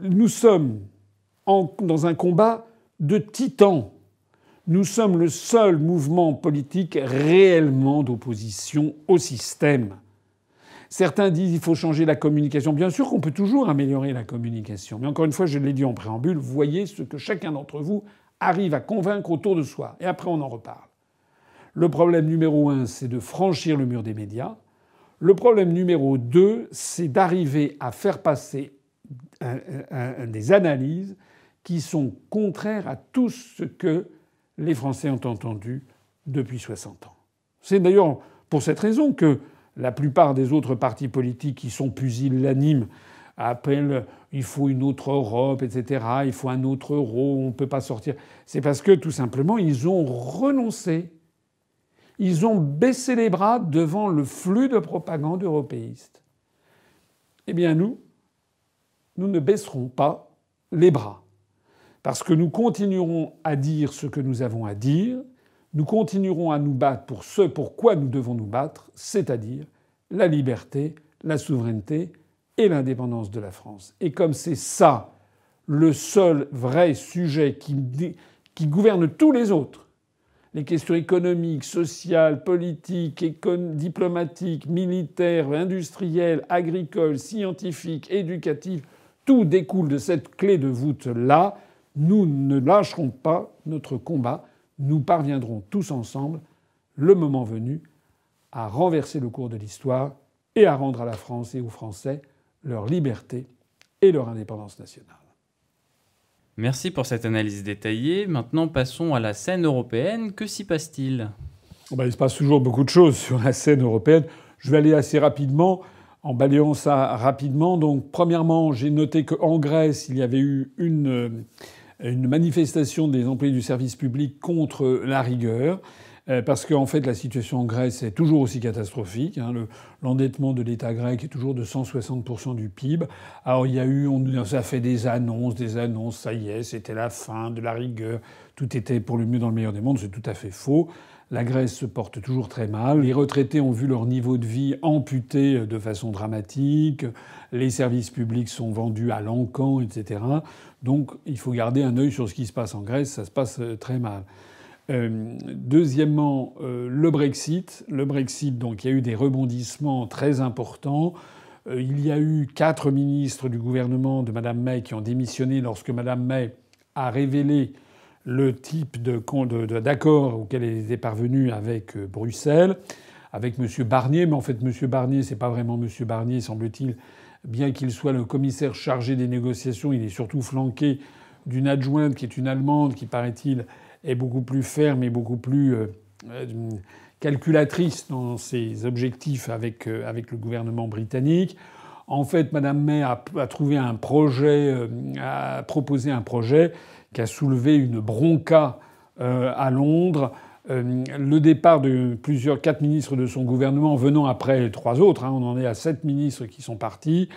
nous sommes dans un combat de titans. Nous sommes le seul mouvement politique réellement d'opposition au système. Certains disent qu'il faut changer la communication. Bien sûr qu'on peut toujours améliorer la communication. Mais encore une fois, je l'ai dit en préambule, voyez ce que chacun d'entre vous arrive à convaincre autour de soi. Et après, on en reparle. Le problème numéro un, c'est de franchir le mur des médias. Le problème numéro deux, c'est d'arriver à faire passer des analyses qui sont contraires à tout ce que les Français ont entendu depuis 60 ans. C'est d'ailleurs pour cette raison que la plupart des autres partis politiques qui sont pusillanimes appellent il faut une autre Europe, etc., il faut un autre euro, on ne peut pas sortir. C'est parce que tout simplement, ils ont renoncé. Ils ont baissé les bras devant le flux de propagande européiste. Eh bien, nous, nous ne baisserons pas les bras. Parce que nous continuerons à dire ce que nous avons à dire, nous continuerons à nous battre pour ce pour quoi nous devons nous battre, c'est-à-dire la liberté, la souveraineté et l'indépendance de la France. Et comme c'est ça le seul vrai sujet qui, qui, gouverne tous les autres, les questions économiques, sociales, politiques, diplomatiques, militaires, industrielles, agricoles, scientifiques, éducatives, tout découle de cette clé de voûte-là, nous ne lâcherons pas notre combat. Nous parviendrons tous ensemble, le moment venu, à renverser le cours de l'histoire et à rendre à la France et aux Français leur liberté et leur indépendance nationale. Merci pour cette analyse détaillée. Maintenant, passons à la scène européenne. Que s'y passe-t-il? Oh ben, Il se passe toujours beaucoup de choses sur la scène européenne. Je vais aller assez rapidement en balayant ça rapidement. Donc, premièrement, j'ai noté qu'en Grèce, il y avait eu une une manifestation des employés du service public contre la rigueur. Euh, parce qu'en fait, la situation en Grèce est toujours aussi catastrophique. Hein. L'endettement de l'État grec est toujours de 160% du PIB. Alors, il y a eu, on, ça fait des annonces, des annonces, ça y est, c'était la fin de la rigueur, tout était pour le mieux dans le meilleur des mondes, c'est tout à fait faux. La Grèce se porte toujours très mal. Les retraités ont vu leur niveau de vie amputé de façon dramatique. Les services publics sont vendus à l'encan, etc. Donc il faut garder un œil sur ce qui se passe en Grèce. Ça se passe euh, très mal. Euh, deuxièmement, euh, le Brexit. Le Brexit, donc il y a eu des rebondissements très importants. il y a eu quatre ministres du gouvernement de Mme May qui ont démissionné lorsque Mme May a révélé le type d'accord auquel elle était parvenue avec Bruxelles, avec M. Barnier. Mais en fait, M. Barnier, c'est pas vraiment M. Barnier, semble-t-il. Bien qu'il soit le commissaire chargé des négociations, il est surtout flanqué d'une adjointe qui est une Allemande, qui, paraît-il, est beaucoup plus ferme et beaucoup plus euh, euh, calculatrice dans ses objectifs avec, avec le gouvernement britannique. En fait, Mme May a, trouvé un projet, a proposé un projet qui a soulevé une bronca euh, à Londres. Euh, le départ de plusieurs, quatre ministres de son gouvernement venant après trois autres, hein, on en est à sept ministres qui sont partis.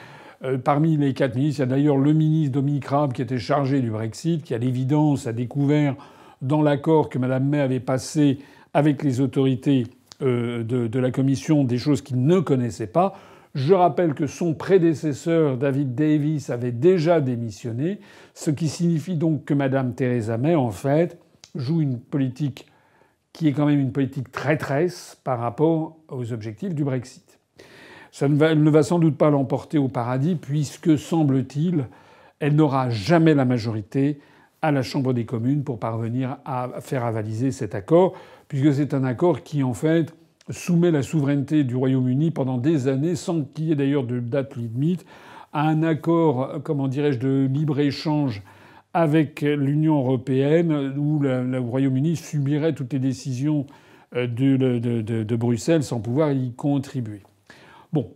Euh, parmi les quatre ministres, il y a d'ailleurs le ministre Dominique Raab qui était chargé du Brexit, qui à l'évidence a découvert dans l'accord que Mme May avait passé avec les autorités de, de, la Commission des choses qu'il ne connaissait pas. Je rappelle que son prédécesseur, David Davis, avait déjà démissionné, ce qui signifie donc que Mme Theresa May, en fait, joue une politique qui est quand même une politique traîtresse par rapport aux objectifs du Brexit. Ça ne va, elle ne va sans doute pas l'emporter au paradis, puisque, semble-t-il, elle n'aura jamais la majorité à la Chambre des communes pour parvenir à faire avaliser cet accord, puisque c'est un accord qui, en fait, soumet la souveraineté du Royaume-Uni pendant des années, sans qu'il y ait d'ailleurs de date limite, à un accord, comment dirais-je, de libre-échange avec l'Union européenne, où le Royaume-Uni subirait toutes les décisions euh, de, Bruxelles sans pouvoir y contribuer. Bon,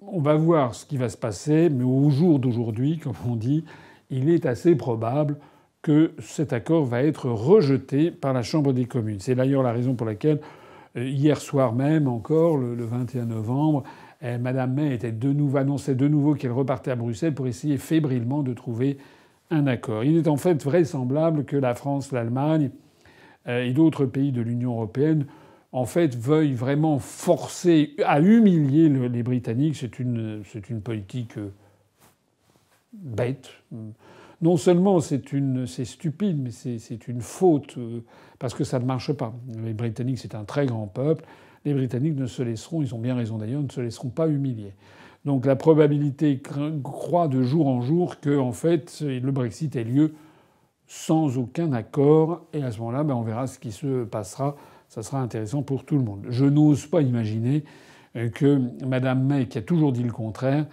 on va voir ce qui va se passer, mais au jour d'aujourd'hui, comme on dit, il est assez probable que cet accord va être rejeté par la Chambre des communes. C'est d'ailleurs la raison pour laquelle euh, hier soir même encore, le, 21 novembre, eh, Madame May était de nouveau, annonçait de nouveau qu'elle repartait à Bruxelles pour essayer fébrilement de trouver un accord. Il est en fait vraisemblable que la France, l'Allemagne euh, et d'autres pays de l'Union européenne en fait veuillent vraiment forcer à humilier les Britanniques. C'est une, une politique euh, bête non seulement c'est une, stupide, mais c'est une faute euh, parce que ça ne marche pas. Les Britanniques, c'est un très grand peuple. Les Britanniques ne se laisseront, ils ont bien raison d'ailleurs, ne se laisseront pas humilier. Donc la probabilité croît de jour en jour que, en fait, le Brexit ait lieu sans aucun accord. Et à ce moment-là, ben, on verra ce qui se passera. Ça sera intéressant pour tout le monde. Je n'ose pas imaginer euh, que Mme May, qui a toujours dit le contraire,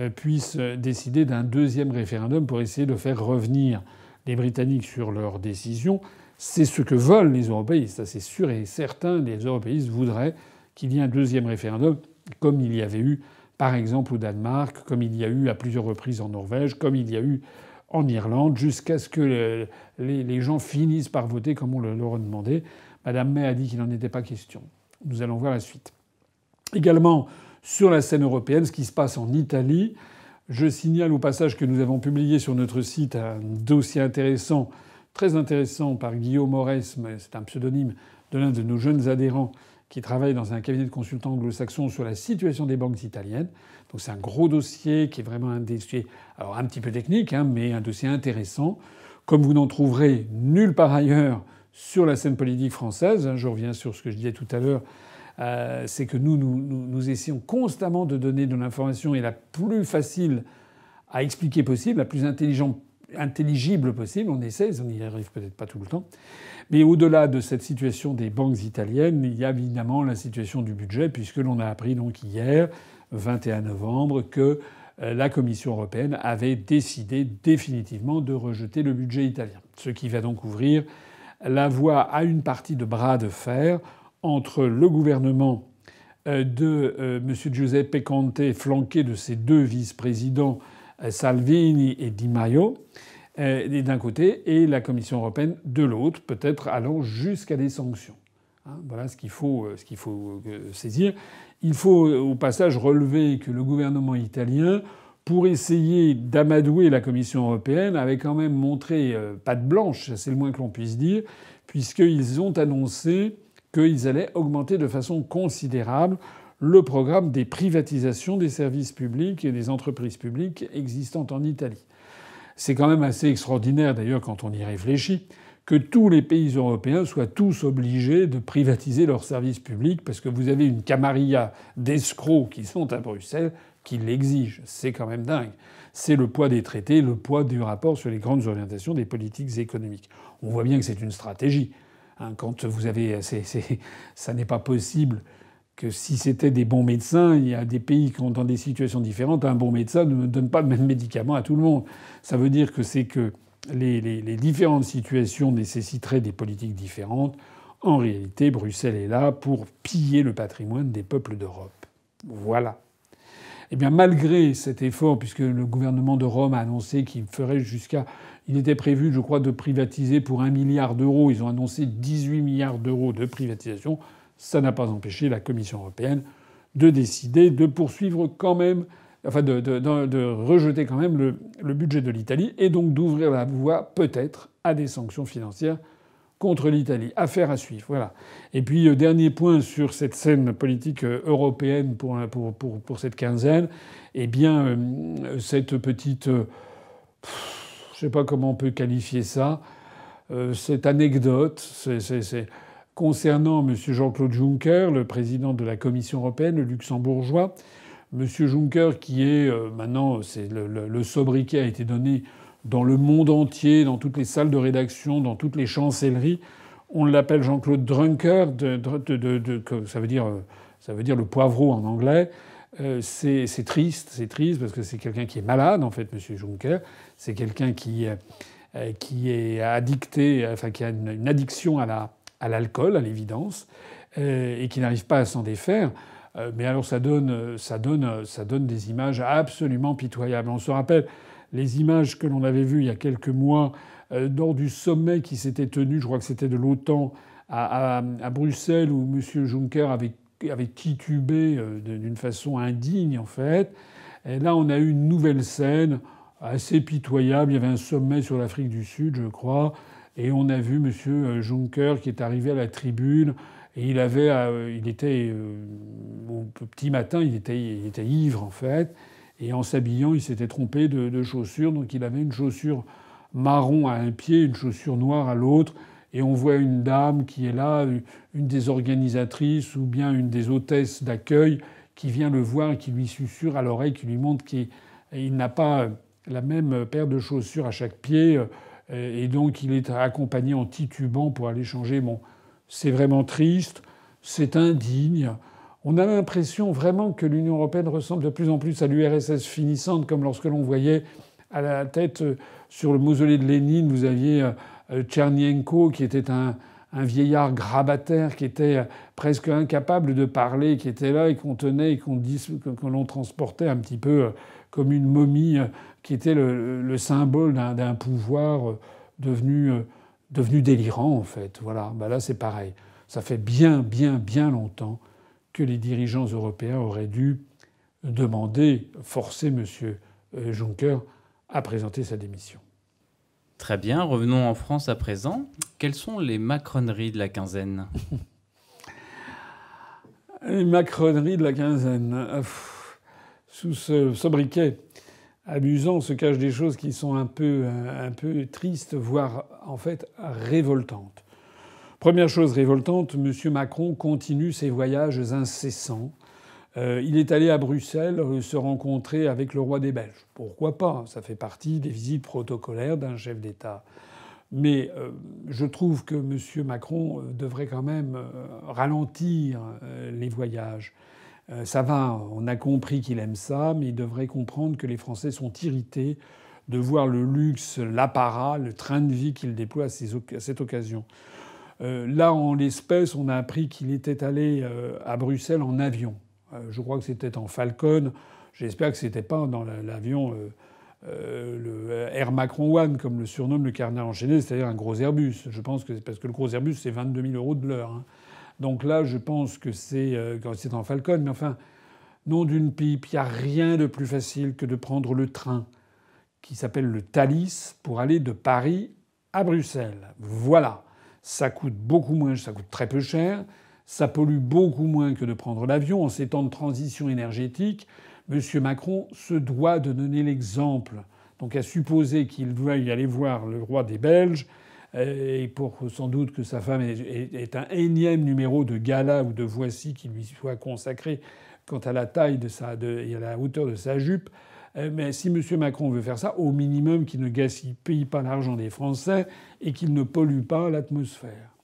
euh, puisse décider d'un deuxième référendum pour essayer de faire revenir les Britanniques sur leur décision. C'est ce que veulent les européistes, ça c'est sûr et certain. Les européistes voudraient qu'il y ait un deuxième référendum, comme il y avait eu par exemple au Danemark, comme il y a eu à plusieurs reprises en Norvège, comme il y a eu en Irlande, jusqu'à ce que les gens finissent par voter comme on leur a demandé. Madame May a dit qu'il n'en était pas question. Nous allons voir la suite. Également, sur la scène européenne, ce qui se passe en Italie. Je signale au passage que nous avons publié sur notre site un dossier intéressant, très intéressant par Guillaume Morès, c'est un pseudonyme de l'un de nos jeunes adhérents qui travaille dans un cabinet de consultants anglo-saxons sur la situation des banques italiennes. Donc c'est un gros dossier qui est vraiment un dossier, alors un petit peu technique, hein, mais un dossier intéressant, comme vous n'en trouverez nulle part ailleurs sur la scène politique française. Je reviens sur ce que je disais tout à l'heure euh, c'est que nous, nous, essayons constamment de donner de l'information et la plus facile à expliquer possible, la plus intelligible possible. On essaie, on n'y arrive peut-être pas tout le temps. Mais au-delà de cette situation des banques italiennes, il y a évidemment la situation du budget, puisque l'on a appris donc hier, 21 novembre, que euh, la Commission européenne avait décidé définitivement de rejeter le budget italien. Ce qui va donc ouvrir la voie à une partie de bras de fer entre le gouvernement euh, de euh, M. Giuseppe Conte, flanqué de ses deux vice-présidents Salvini et Di Maio, d'un côté, et la Commission européenne de l'autre, peut-être allant jusqu'à des sanctions. Hein. voilà ce qu'il faut, ce qu'il faut saisir. Il faut au passage relever que le gouvernement italien, pour essayer d'amadouer la Commission européenne, avait quand même montré patte blanche, c'est le moins que l'on puisse dire, puisqu'ils ont annoncé qu'ils allaient augmenter de façon considérable le programme des privatisations des services publics et des entreprises publiques existantes en Italie. C'est quand même assez extraordinaire d'ailleurs quand on y réfléchit que tous les pays européens soient tous obligés de privatiser leurs services publics parce que vous avez une camarilla d'escrocs qui sont à Bruxelles qui l'exigent. C'est quand même dingue. C'est le poids des traités, le poids du rapport sur les grandes orientations des politiques économiques. On voit bien que c'est une stratégie. Hein, quand vous avez, ça n'est pas possible que si c'était des bons médecins, il y a des pays qui sont dans des situations différentes. Un bon médecin ne donne pas le même médicament à tout le monde. Ça veut dire que c'est que les, les, différentes situations nécessiteraient des politiques différentes. En réalité, Bruxelles est là pour piller le patrimoine des peuples d'Europe. Voilà. Eh bien, malgré cet effort, puisque le gouvernement de Rome a annoncé qu'il ferait jusqu'à. Il était prévu, je crois, de privatiser pour un milliard d'euros. Ils ont annoncé 18 milliards d'euros de privatisation. Ça n'a pas empêché la Commission européenne de décider de poursuivre quand même, enfin de, rejeter quand même le, budget de l'Italie et donc d'ouvrir la voie peut-être à des sanctions financières contre l'Italie. Affaire à suivre. Voilà. Et puis, euh, dernier point sur cette scène politique euh, européenne pour, pour, pour, cette quinzaine, eh bien, euh, cette petite. je ne sais pas comment on peut qualifier ça. cette anecdote, c'est concernant M. Jean-Claude Juncker, le président de la Commission européenne, le luxembourgeois. M. Juncker, qui est maintenant, c'est le, sobriquet a été donné dans le monde entier, dans toutes les salles de rédaction, dans toutes les chancelleries. On l'appelle Jean-Claude Drunker, de, ça, veut dire, ça veut dire le poivreau en anglais. Euh, c'est triste, c'est triste parce que c'est quelqu'un qui est malade en fait, M. Juncker. C'est quelqu'un qui, euh, qui est addicté, enfin qui a une, addiction à la à l'alcool, à l'évidence, euh, et qui n'arrive pas à s'en défaire. mais alors ça donne, ça donne, ça donne des images absolument pitoyables. On se rappelle les images que l'on avait vues il y a quelques mois euh, lors du sommet qui s'était tenu, je crois que c'était de l'OTAN, à, Bruxelles, où M. Juncker avait, avait titubé euh, d'une façon indigne, en fait. Et là, on a eu une nouvelle scène assez pitoyable. Il y avait un sommet sur l'Afrique du Sud, je crois, et on a vu M. Euh, Juncker qui est arrivé à la tribune. Et il avait, il était au petit matin, il était, ivre en fait. Et en s'habillant, il s'était trompé de, chaussures. Donc il avait une chaussure marron à un pied, une chaussure noire à l'autre. Et on voit une dame qui est là, une des organisatrices ou bien une des hôtesses d'accueil, qui vient le voir et qui lui susurre à l'oreille, qui lui montre qu'il n'a pas la même paire de chaussures à chaque pied. Et donc il est accompagné en titubant pour aller changer. Bon, c'est vraiment triste, c'est indigne. On a l'impression vraiment que l'Union européenne ressemble de plus en plus à l'URSS finissante, comme lorsque l'on voyait à la tête euh, sur le mausolée de Lénine, vous aviez euh, euh, Tchernienko, qui était un, vieillard grabataire, qui était presque incapable de parler, qui était là et qu'on tenait et qu'on que l'on transportait un petit peu comme une momie, qui était le, symbole d'un pouvoir devenu, devenu délirant, en fait. Voilà, ben là c'est pareil. Ça fait bien, bien, bien longtemps que les dirigeants européens auraient dû demander, forcer M. Euh, Juncker à présenter sa démission. Très bien, revenons en France à présent. Quelles sont les macroneries de la quinzaine? Les macroneries de la quinzaine. Sous ce sobriquet amusant se cachent des choses qui sont un peu, un peu tristes, voire en fait révoltantes. Première chose révoltante, M. Macron continue ses voyages incessants. Euh, il est allé à Bruxelles euh, se rencontrer avec le roi des Belges. Pourquoi pas? Ça fait partie des visites protocolaires d'un chef d'État. Mais euh, je trouve que M. Macron devrait quand même ralentir les voyages. Ça va, on a compris qu'il aime ça, mais il devrait comprendre que les Français sont irrités de voir le luxe, l'apparat, le train de vie qu'il déploie à cette occasion. Euh, là, en l'espèce, on a appris qu'il était allé euh, à Bruxelles en avion. Euh, je crois que c'était en Falcon. J'espère que c'était pas dans l'avion le Air Macron One, comme le surnomme le carnet enchaîné, c'est-à-dire un gros Airbus. Je pense que c'est parce que le gros Airbus, c'est 22 000 euros de l'heure. Hein. Donc là, je pense que c'est euh, c'est en Falcon, mais enfin, nom d'une pipe, il n'y a rien de plus facile que de prendre le train qui s'appelle le Thalys pour aller de Paris à Bruxelles. Voilà. Ça coûte beaucoup moins, ça coûte très peu cher, ça pollue beaucoup moins que de prendre l'avion. En ces temps de transition énergétique, M. Macron se doit de donner l'exemple. Donc à supposer qu'il veuille aller voir le roi des Belges, et pour sans doute que sa femme est un énième numéro de gala ou de voici qui lui soit consacré quant à la taille de sa, et à la hauteur de sa jupe, euh, mais si M. Macron veut faire ça, au minimum qu'il ne gaspille pas l'argent des Français et qu'il ne pollue pas l'atmosphère.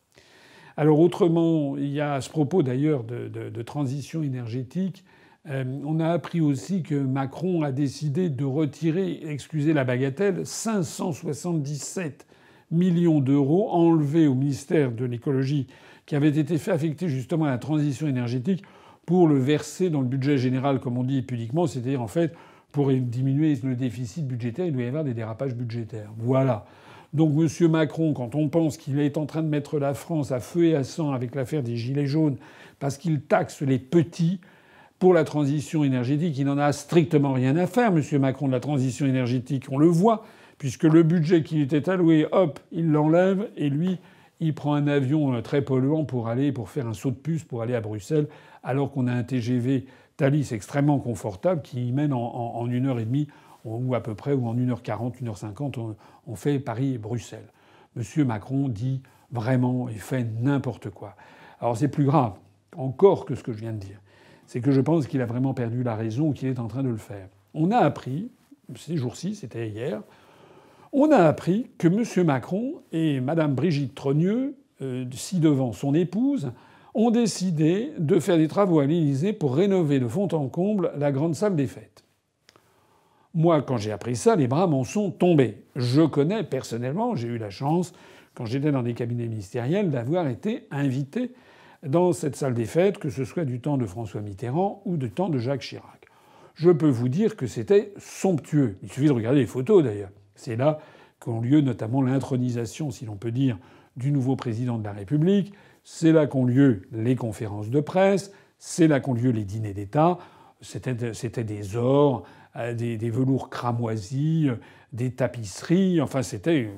Alors autrement, il y a à ce propos d'ailleurs de, transition énergétique, euh, on a appris aussi que Macron a décidé de retirer, excusez la bagatelle, 577 millions d'euros enlevés au ministère de l'écologie qui avaient été fait affecter justement à la transition énergétique pour le verser dans le budget général, comme on dit pudiquement, c'est-à-dire en fait pour diminuer le déficit budgétaire, il doit y avoir des dérapages budgétaires. Voilà. Donc M. Macron, quand on pense qu'il est en train de mettre la France à feu et à sang avec l'affaire des Gilets jaunes, parce qu'il taxe les petits pour la transition énergétique, il n'en a strictement rien à faire, M. Macron, de la transition énergétique. On le voit, puisque le budget qui lui était alloué, hop, il l'enlève, et lui, il prend un avion euh, très polluant pour aller, pour faire un saut de puce, pour aller à Bruxelles, alors qu'on a un TGV Thalys extrêmement confortable qui mène en, une heure et demie ou à peu près, ou en 1h40, 1h50, on, fait Paris-Bruxelles. Monsieur Macron dit vraiment et fait n'importe quoi. Alors c'est plus grave encore que ce que je viens de dire. C'est que je pense qu'il a vraiment perdu la raison ou qu'il est en train de le faire. On a appris, ces jours-ci, c'était hier, on a appris que M. Macron et Mme Brigitte Trogneux, euh, ci-devant son épouse, ont décidé de faire des travaux à l'Élysée pour rénover de fond en comble la grande salle des fêtes. Moi, quand j'ai appris ça, les bras m'en sont tombés. Je connais personnellement, j'ai eu la chance, quand j'étais dans des cabinets ministériels, d'avoir été invité dans cette salle des fêtes, que ce soit du temps de François Mitterrand ou du temps de Jacques Chirac. Je peux vous dire que c'était somptueux. Il suffit de regarder les photos d'ailleurs. C'est là qu'ont lieu notamment l'intronisation, si l'on peut dire, du nouveau président de la République. C'est là qu'ont lieu les conférences de presse, c'est là qu'ont lieu les dîners d'État. C'était des ors, euh, des, velours cramoisis, euh, des tapisseries. Enfin, c'était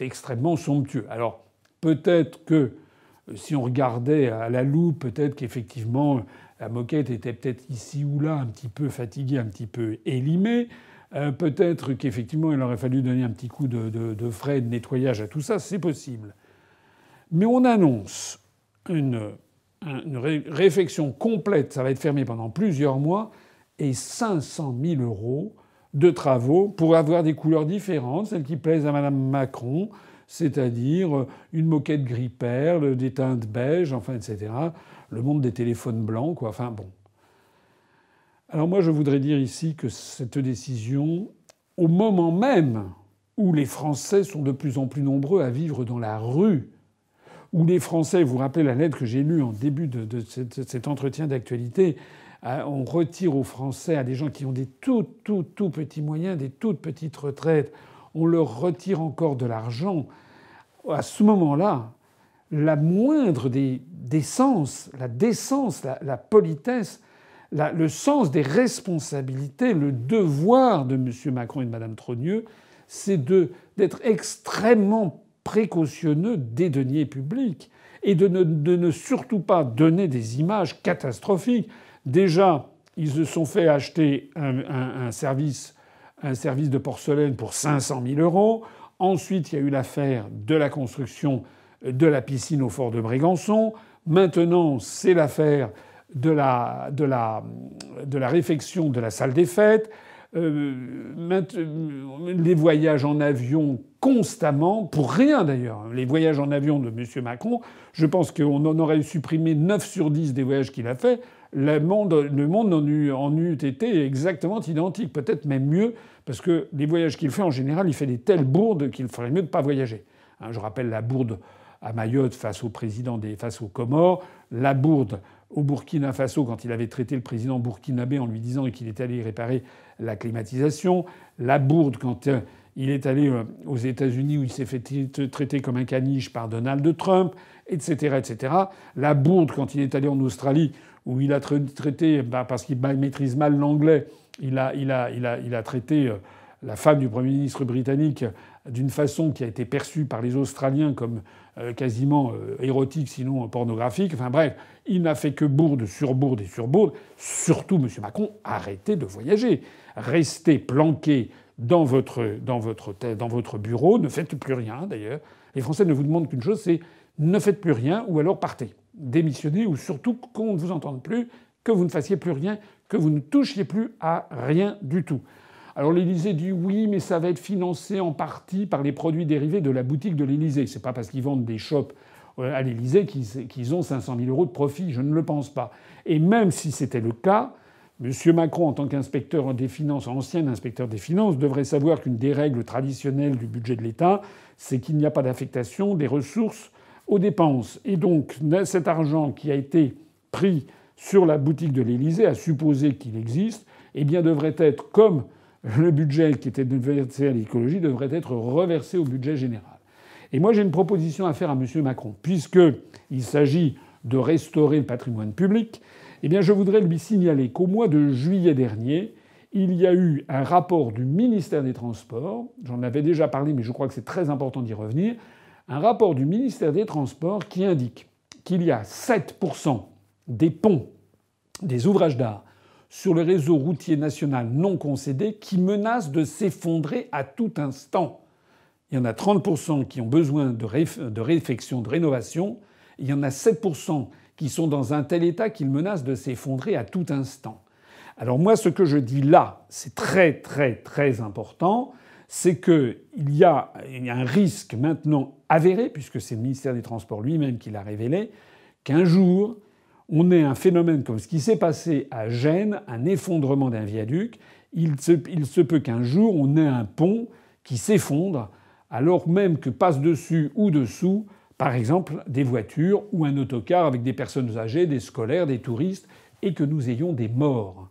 extrêmement somptueux. Alors, peut-être que euh, si on regardait à la loupe, peut-être qu'effectivement la moquette était peut-être ici ou là un petit peu fatiguée, un petit peu élimée. Peut-être qu'effectivement il aurait fallu donner un petit coup de, frais de nettoyage à tout ça, c'est possible. Mais on annonce une, réflexion complète, ça va être fermé pendant plusieurs mois, et 500 000 euros de travaux pour avoir des couleurs différentes, celles qui plaisent à Mme Macron, c'est-à-dire une moquette gris perle, des teintes beige, enfin, etc. Le monde des téléphones blancs, quoi. Enfin, bon. Alors moi, je voudrais dire ici que cette décision, au moment même où les Français sont de plus en plus nombreux à vivre dans la rue, où les Français, vous vous rappelez la lettre que j'ai lue en début de, cet entretien d'actualité, euh, on retire aux Français, à des gens qui ont des tout, tout, tout petits moyens, des toutes petites retraites, on leur retire encore de l'argent. À ce moment-là, la moindre des, sens, la décence, la, politesse, le sens des responsabilités, le devoir de M. Macron et de Mme Trogneux, c'est d'être extrêmement précautionneux des deniers publics et de ne, surtout pas donner des images catastrophiques. Déjà, ils se sont fait acheter un, service, un service de porcelaine pour 500 000 euros. Ensuite, il y a eu l'affaire de la construction de la piscine au fort de Brégançon. Maintenant, c'est l'affaire de la, de, la, de la réfection de la salle des fêtes. Euh, les voyages en avion constamment, pour rien d'ailleurs, les voyages en avion de M. Macron, je pense qu'on en aurait supprimé 9 sur 10 des voyages qu'il a fait, le monde, le monde en, eût, en été exactement identique, peut-être même mieux, parce que les voyages qu'il fait en général, il fait des telles bourdes qu'il ferait mieux de ne pas voyager. Hein, je rappelle la bourde à Mayotte face au président des face aux Comores, la bourde au Burkina Faso quand il avait traité le président burkinabé en lui disant qu'il était allé réparer la climatisation, la bourde quand euh, Il est allé euh, aux États-Unis où il s'est fait traiter comme un caniche par Donald Trump, etc., etc. La bourde quand il est allé en Australie où il a traité, bah, parce qu'il maîtrise mal l'anglais, il a, traité euh, la femme du Premier ministre britannique d'une façon qui a été perçue par les Australiens comme quasiment érotique, sinon pornographique. Enfin bref, il n'a fait que bourde sur bourde et sur bourde. Surtout, M. Macron, arrêtez de voyager. Restez planqué dans votre, dans votre, dans votre bureau. Ne faites plus rien, d'ailleurs. Les Français ne vous demandent qu'une chose, c'est ne faites plus rien ou alors partez. Démissionnez ou surtout qu'on ne vous entende plus, que vous ne fassiez plus rien, que vous ne touchiez plus à rien du tout. Alors l'Élysée dit oui, mais ça va être financé en partie par les produits dérivés de la boutique de l'Élysée. C'est pas parce qu'ils vendent des shops euh, à l'Élysée qu'ils ont 500 000 euros de profit. Je ne le pense pas. Et même si c'était le cas, M. Macron, en tant qu'inspecteur des finances, ancien inspecteur des finances, devrait savoir qu'une des règles traditionnelles du budget de l'État, c'est qu'il n'y a pas d'affectation des ressources aux dépenses. Et donc, cet argent qui a été pris sur la boutique de l'Élysée, à supposer qu'il existe, eh bien, devrait être, comme le budget qui était versé à l'écologie, devrait être reversé au budget général. Et moi, j'ai une proposition à faire à M. Macron, puisqu'il s'agit de restaurer le patrimoine public. Eh bien, je voudrais lui signaler qu'au mois de juillet dernier, il y a eu un rapport du ministère des Transports, j'en avais déjà parlé, mais je crois que c'est très important d'y revenir, un rapport du ministère des Transports qui indique qu'il y a 7% des ponts, des ouvrages d'art sur le réseau routier national non concédé qui menacent de s'effondrer à tout instant. Il y en a 30% qui ont besoin de, de réfection, de rénovation. Il y en a 7% qui sont dans un tel état qu'ils menacent de s'effondrer à tout instant. Alors moi, ce que je dis là, c'est très très très important, c'est qu'il y a un risque maintenant avéré, puisque c'est le ministère des Transports lui-même qui l'a révélé, qu'un jour, on ait un phénomène comme ce qui s'est passé à Gênes, un effondrement d'un viaduc. Il se, peut qu'un jour, on ait un pont qui s'effondre, alors même que passe dessus ou dessous par exemple des voitures ou un autocar avec des personnes âgées, des scolaires, des touristes, et que nous ayons des morts.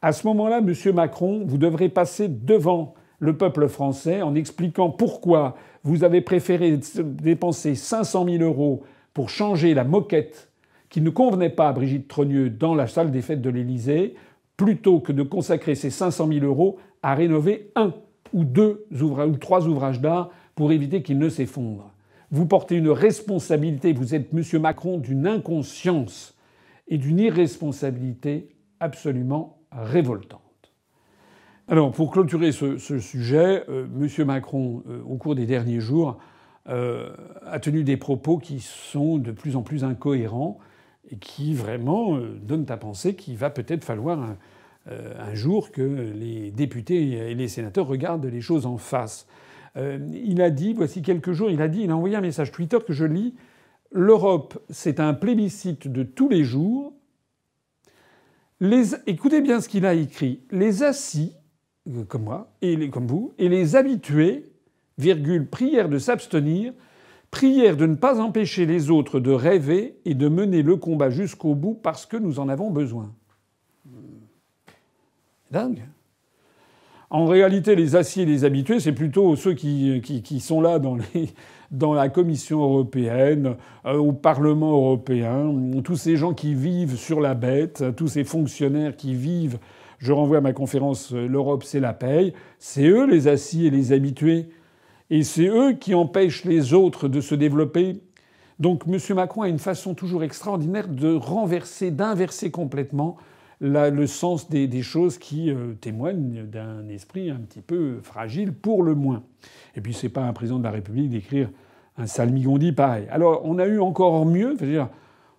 À ce moment-là, Monsieur Macron, vous devrez passer devant le peuple français en expliquant pourquoi vous avez préféré dépenser 500 000 euros pour changer la moquette qui ne convenait pas à Brigitte Trogneux dans la salle des fêtes de l'Élysée, plutôt que de consacrer ces 500 000 euros à rénover un ou deux ouvrages, ou trois ouvrages d'art pour éviter qu'ils ne s'effondrent. Vous portez une responsabilité, vous êtes M. Macron d'une inconscience et d'une irresponsabilité absolument révoltante. Alors, pour clôturer ce, sujet, euh, M. Macron, euh, au cours des derniers jours, euh, a tenu des propos qui sont de plus en plus incohérents et qui vraiment donnent à penser qu'il va peut-être falloir un, un, jour que les députés et les sénateurs regardent les choses en face. Euh, il a dit, voici quelques jours, il a dit, il a envoyé un message Twitter que je lis. L'Europe, c'est un plébiscite de tous les jours. Écoutez bien ce qu'il a écrit. Les assis, euh, comme moi, et comme vous, et les habitués, virgule, prière de s'abstenir, prière de ne pas empêcher les autres de rêver et de mener le combat jusqu'au bout parce que nous en avons besoin. Dingue. En réalité, les aciers, les habitués, c'est plutôt ceux qui, qui, sont là dans, les, dans, la Commission européenne, euh, au Parlement européen, tous ces gens qui vivent sur la bête, tous ces fonctionnaires qui vivent. Je renvoie à ma conférence euh, L'Europe, c'est la paye. C'est eux les assis et les habitués. Et c'est eux qui empêchent les autres de se développer. Donc M. Macron a une façon toujours extraordinaire de renverser, d'inverser complètement le sens des, choses qui euh, témoignent d'un esprit un petit peu fragile, pour le moins. Et puis, c'est pas un président de la République d'écrire un salmigondi pareil. Alors, on a eu encore mieux, dire,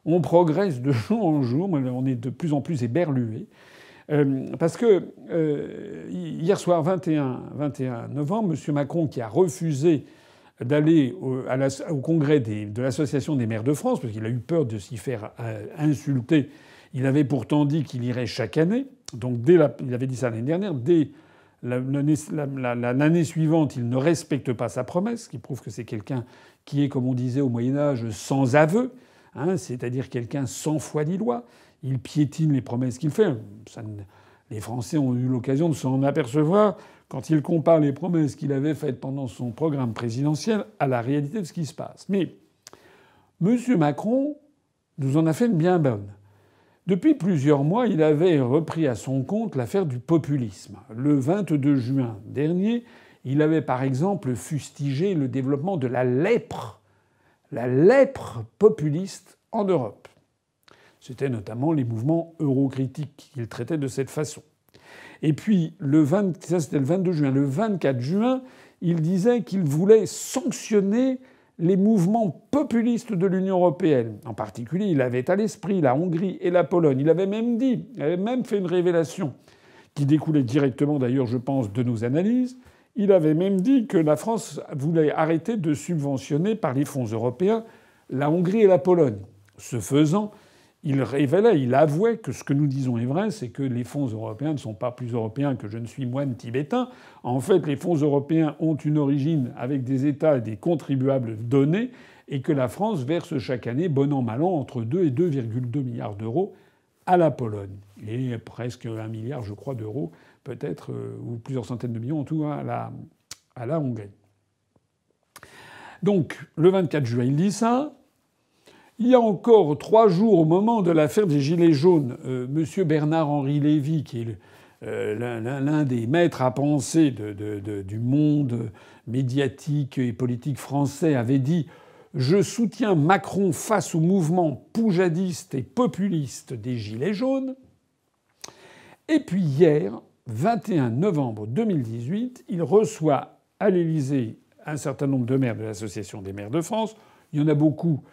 on progresse de jour en jour, on est de plus en plus éberlué. Euh, parce que euh, hier soir, 21, 21 novembre, M. Macron, qui a refusé d'aller au, congrès de l'Association des maires de France, parce qu'il a eu peur de s'y faire insulter il avait pourtant dit qu'il irait chaque année. Donc dès il avait dit ça l'année dernière. Dès l'année suivante, il ne respecte pas sa promesse, ce qui prouve que c'est quelqu'un qui est, comme on disait au Moyen Âge, sans aveu, hein, c'est-à-dire quelqu'un sans foi ni loi. Il piétine les promesses qu'il fait. Les Français ont eu l'occasion de s'en apercevoir quand ils comparent les promesses qu'il avait faites pendant son programme présidentiel à la réalité de ce qui se passe. Mais M. Macron nous en a fait une bien bonne. Depuis plusieurs mois, il avait repris à son compte l'affaire du populisme. Le 22 juin dernier, il avait par exemple fustigé le développement de la lèpre, la lèpre populiste en Europe. C'était notamment les mouvements eurocritiques qu'il traitait de cette façon. Et puis, le ça c'était le 22 juin. Le 24 juin, il disait qu'il voulait sanctionner les mouvements populistes de l'Union européenne. En particulier, il avait à l'esprit la Hongrie et la Pologne. Il avait même dit, il avait même fait une révélation qui découlait directement d'ailleurs, je pense, de nos analyses. Il avait même dit que la France voulait arrêter de subventionner par les fonds européens la Hongrie et la Pologne. Ce faisant, il révélait, il avouait que ce que nous disons est vrai, c'est que les fonds européens ne sont pas plus européens que je ne suis moine tibétain. En fait, les fonds européens ont une origine avec des États et des contribuables donnés, et que la France verse chaque année, bon an mal an, entre 2 et 2,2 milliards d'euros à la Pologne, et presque un milliard, je crois, d'euros, peut-être, euh, ou plusieurs centaines de millions en tout, à la, à la Hongrie. Donc, le 24 juin, il dit ça. Il y a encore trois jours, au moment de l'affaire des Gilets jaunes, euh, M. Bernard-Henri Lévy, qui est euh, l'un des maîtres à penser du monde médiatique et politique français, avait dit Je soutiens Macron face au mouvement poujadiste et populiste des Gilets jaunes. Et puis hier, 21 novembre 2018, il reçoit à l'Élysée un certain nombre de maires de l'Association des maires de France. Il y en a beaucoup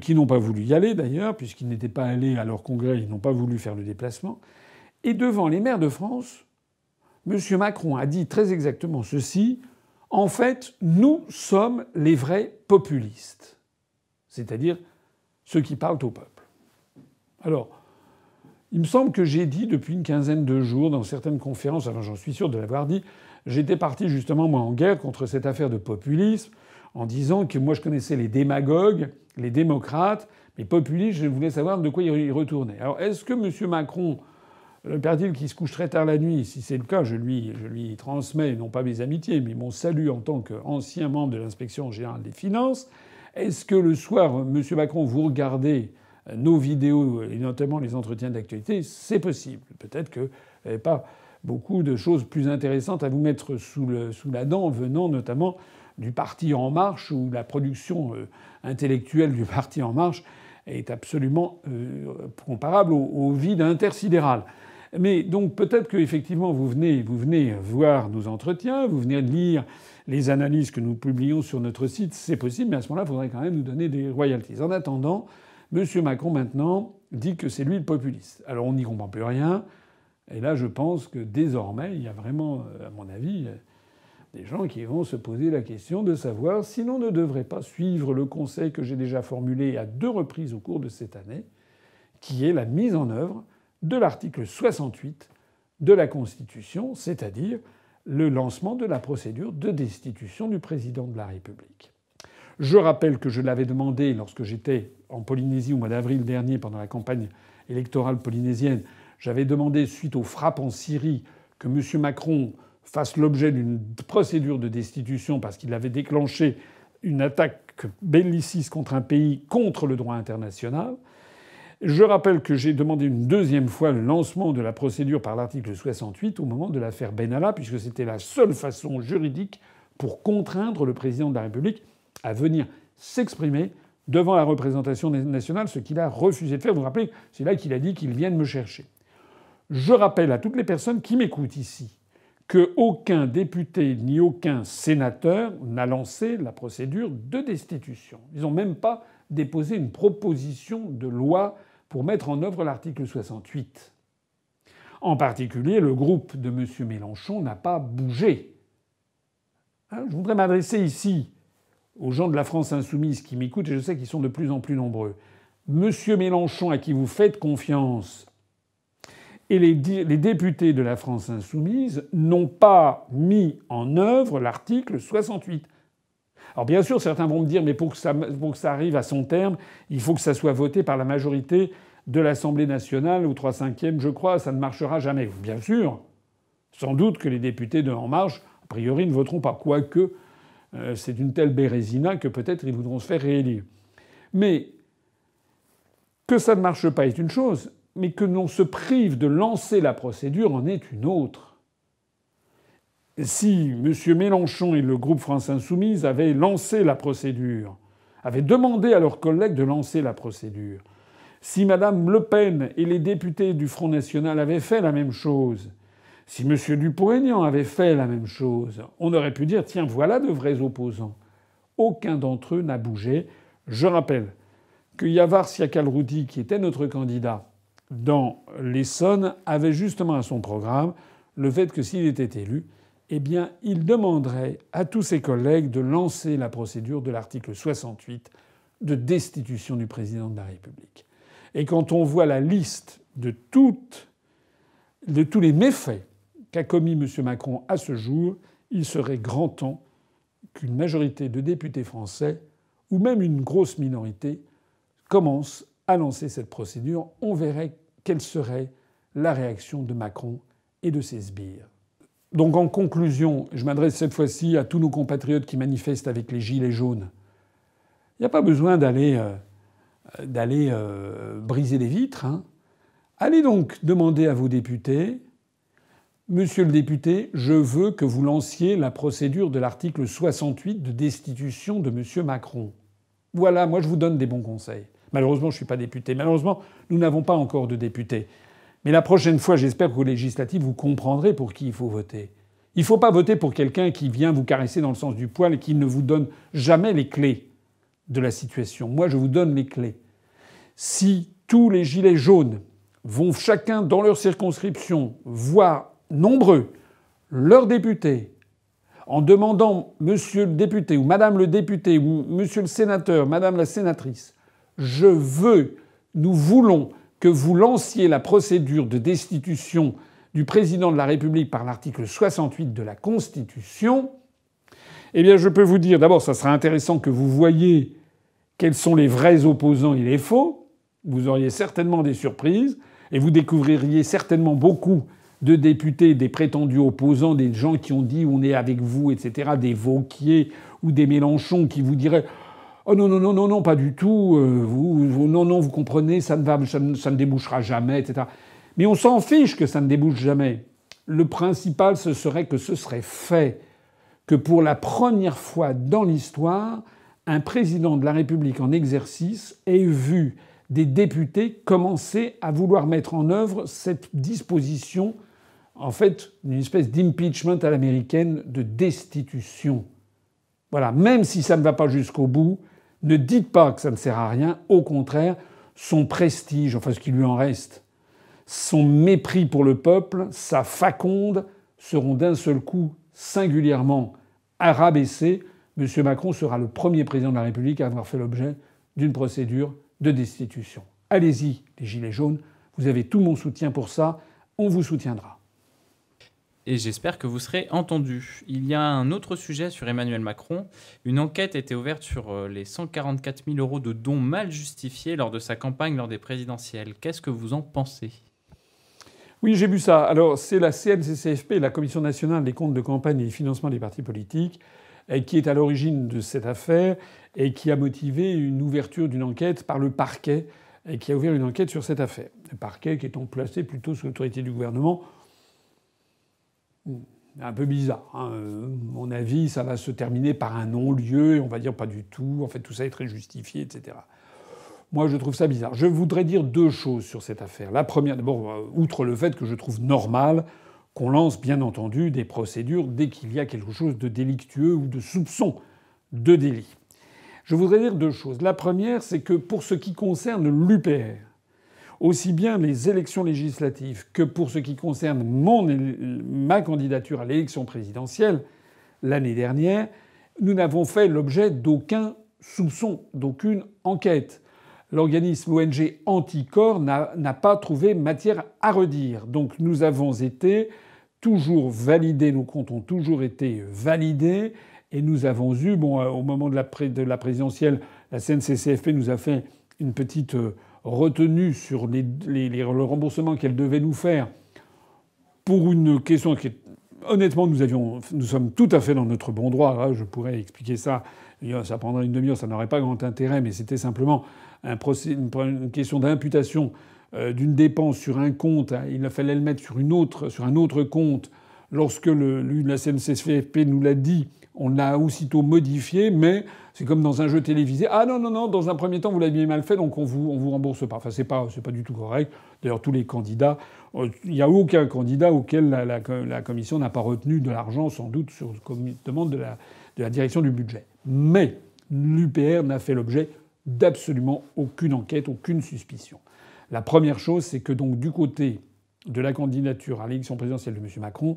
qui n'ont pas voulu y aller d'ailleurs, puisqu'ils n'étaient pas allés à leur congrès, ils n'ont pas voulu faire le déplacement. Et devant les maires de France, M. Macron a dit très exactement ceci en fait, nous sommes les vrais populistes, c'est-à-dire ceux qui parlent au peuple. Alors, il me semble que j'ai dit depuis une quinzaine de jours dans certaines conférences, enfin j'en suis sûr de l'avoir dit, j'étais parti justement moi en guerre contre cette affaire de populisme en disant que moi je connaissais les démagogues, les démocrates, mais populistes, je voulais savoir de quoi ils retournaient. Alors est-ce que M. Macron, le père qui se couche très tard la nuit, si c'est le cas, je lui, transmets non pas mes amitiés, mais mon salut en tant qu'ancien membre de l'inspection générale des finances, est-ce que le soir, M. Macron, vous regardez nos vidéos, et notamment les entretiens d'actualité C'est possible. Peut-être que vous n'avez pas beaucoup de choses plus intéressantes à vous mettre sous, sous la dent, venant notamment du parti En Marche, où la production euh, intellectuelle du parti En Marche est absolument euh, comparable au, vide intersidéral. Mais donc peut-être qu'effectivement vous venez, vous venez voir nos entretiens, vous venez lire les analyses que nous publions sur notre site, c'est possible, mais à ce moment-là, il faudrait quand même nous donner des royalties. En attendant, M. Macron maintenant dit que c'est lui le populiste. Alors on n'y comprend plus rien. Et là, je pense que désormais, il y a vraiment, à mon avis, des gens qui vont se poser la question de savoir si l'on ne devrait pas suivre le conseil que j'ai déjà formulé à deux reprises au cours de cette année, qui est la mise en œuvre de l'article 68 de la Constitution, c'est-à-dire le lancement de la procédure de destitution du président de la République. Je rappelle que je l'avais demandé lorsque j'étais en Polynésie au mois d'avril dernier pendant la campagne électorale polynésienne. J'avais demandé, suite aux frappes en Syrie, que M. Macron fasse l'objet d'une procédure de destitution parce qu'il avait déclenché une attaque belliciste contre un pays contre le droit international. Je rappelle que j'ai demandé une deuxième fois le lancement de la procédure par l'article 68 au moment de l'affaire Benalla, puisque c'était la seule façon juridique pour contraindre le président de la République à venir s'exprimer devant la représentation nationale, ce qu'il a refusé de faire. Vous vous rappelez, c'est là qu'il a dit qu'il vienne me chercher. Je rappelle à toutes les personnes qui m'écoutent ici qu'aucun député ni aucun sénateur n'a lancé la procédure de destitution. Ils n'ont même pas déposé une proposition de loi pour mettre en œuvre l'article 68. En particulier, le groupe de M. Mélenchon n'a pas bougé. Hein, je voudrais m'adresser ici aux gens de la France insoumise qui m'écoutent, et je sais qu'ils sont de plus en plus nombreux. Monsieur Mélenchon, à qui vous faites confiance, et les, députés de la France insoumise n'ont pas mis en œuvre l'article 68. Alors bien sûr, certains vont me dire, mais pour que, ça, arrive à son terme, il faut que ça soit voté par la majorité de l'Assemblée nationale ou 3 cinquièmes, je crois, ça ne marchera jamais. Bien sûr, sans doute que les députés de En Marche, a priori, ne voteront pas, quoique euh, c'est une telle bérésina que peut-être ils voudront se faire réélire. Mais que ça ne marche pas est une chose, mais que l'on se prive de lancer la procédure en est une autre. Si M. Mélenchon et le groupe France Insoumise avaient lancé la procédure, avaient demandé à leurs collègues de lancer la procédure, si Mme Le Pen et les députés du Front National avaient fait la même chose, si M. Dupont-Aignan avait fait la même chose, on aurait pu dire tiens, voilà de vrais opposants. Aucun d'entre eux n'a bougé. Je rappelle que Yavar Siakalroudi, qui était notre candidat dans l'Essonne, avait justement à son programme le fait que s'il était élu, eh bien, il demanderait à tous ses collègues de lancer la procédure de l'article 68 de destitution du président de la République. Et quand on voit la liste de, tous les méfaits qu'a commis M. Macron à ce jour, il serait grand temps qu'une majorité de députés français, ou même une grosse minorité, commence à lancer cette procédure. On quelle serait la réaction de Macron et de ses sbires. Donc en conclusion, je m'adresse cette fois-ci à tous nos compatriotes qui manifestent avec les gilets jaunes. Il n'y a pas besoin d'aller euh, euh, briser les vitres. Hein. Allez donc demander à vos députés, Monsieur le député, je veux que vous lanciez la procédure de l'article 68 de destitution de Monsieur Macron. Voilà, moi je vous donne des bons conseils. Malheureusement, je ne suis pas député. Malheureusement, nous n'avons pas encore de député. Mais la prochaine fois, j'espère qu'aux législatives, vous comprendrez pour qui il faut voter. Il ne faut pas voter pour quelqu'un qui vient vous caresser dans le sens du poil et qui ne vous donne jamais les clés de la situation. Moi, je vous donne les clés. Si tous les gilets jaunes vont chacun dans leur circonscription voir nombreux leurs députés en demandant monsieur le député ou madame le député ou monsieur le sénateur, madame la sénatrice, je veux, nous voulons que vous lanciez la procédure de destitution du président de la République par l'article 68 de la Constitution, eh bien je peux vous dire, d'abord, ça sera intéressant que vous voyiez quels sont les vrais opposants et les faux. Vous auriez certainement des surprises et vous découvririez certainement beaucoup de députés, des prétendus opposants, des gens qui ont dit on est avec vous, etc., des Vauquier ou des Mélenchon qui vous diraient Oh non, non, non, non, non, pas du tout. Euh, vous, non, non, vous comprenez, ça ne, va, ça ne, débouchera jamais, etc. Mais on s'en fiche que ça ne débouche jamais. Le principal, ce serait que ce serait fait, que pour la première fois dans l'histoire, un président de la République en exercice ait vu des députés commencer à vouloir mettre en œuvre cette disposition, en fait, une espèce d'impeachment à l'américaine de destitution. Voilà, même si ça ne va pas jusqu'au bout, ne dites pas que ça ne sert à rien, au contraire, son prestige, enfin ce qui lui en reste, son mépris pour le peuple, sa faconde seront d'un seul coup singulièrement rabaissés. M. Macron sera le premier président de la République à avoir fait l'objet d'une procédure de destitution. Allez-y, les Gilets jaunes, vous avez tout mon soutien pour ça, on vous soutiendra et j'espère que vous serez entendu. Il y a un autre sujet sur Emmanuel Macron. Une enquête a été ouverte sur euh, les 144 000 euros de dons mal justifiés lors de sa campagne lors des présidentielles. Qu'est-ce que vous en pensez? Oui, j'ai vu ça. Alors, c'est la CNCCFP, la Commission nationale des comptes de campagne et financement des partis politiques, qui est à l'origine de cette affaire et qui a motivé une ouverture d'une enquête par le parquet et qui a ouvert une enquête sur cette affaire. Le parquet qui étant placé plutôt sous l'autorité du gouvernement un peu bizarre. Hein. Euh, mon avis, ça va se terminer par un non-lieu, et on va dire pas du tout, en fait tout ça est très justifié, etc. Moi, je trouve ça bizarre. Je voudrais dire deux choses sur cette affaire. La première, d'abord, euh, outre le fait que je trouve normal qu'on lance, bien entendu, des procédures dès qu'il y a quelque chose de délictueux ou de soupçon de délit. Je voudrais dire deux choses. La première, c'est que pour ce qui concerne l'UPR, aussi bien les élections législatives que pour ce qui concerne mon, ma candidature à l'élection présidentielle l'année dernière, nous n'avons fait l'objet d'aucun soupçon, d'aucune enquête. L'organisme ONG Anticor n'a pas trouvé matière à redire. Donc nous avons été toujours validés, nos comptes ont toujours été validés, et nous avons eu, bon, euh, au moment de la, de la présidentielle, la CNCCFP nous a fait une petite euh, retenu sur les, le remboursement qu'elle devait nous faire pour une question qui est honnêtement, nous, avions, nous sommes tout à fait dans notre bon droit. je pourrais expliquer ça. Ça prendrait une demi-heure, ça n'aurait pas grand intérêt, mais c'était simplement un une question d'imputation euh, d'une dépense sur un compte. Il fallait le mettre sur, une autre, sur un autre compte. Lorsque le, la CNCFP nous l'a dit, on l'a aussitôt modifié, mais c'est comme dans un jeu télévisé. Ah non, non, non, dans un premier temps, vous l'aviez mal fait, donc on vous, vous rembourse pas. Enfin, c'est pas, c'est pas du tout correct. D'ailleurs, tous les candidats, euh, il n'y a aucun candidat auquel la, commission n'a pas retenu de l'argent, sans doute, sur demande de la, de la direction du budget. Mais l'UPR n'a fait l'objet d'absolument aucune enquête, aucune suspicion. La première chose, c'est que donc du côté de la candidature à l'élection présidentielle de M. Macron,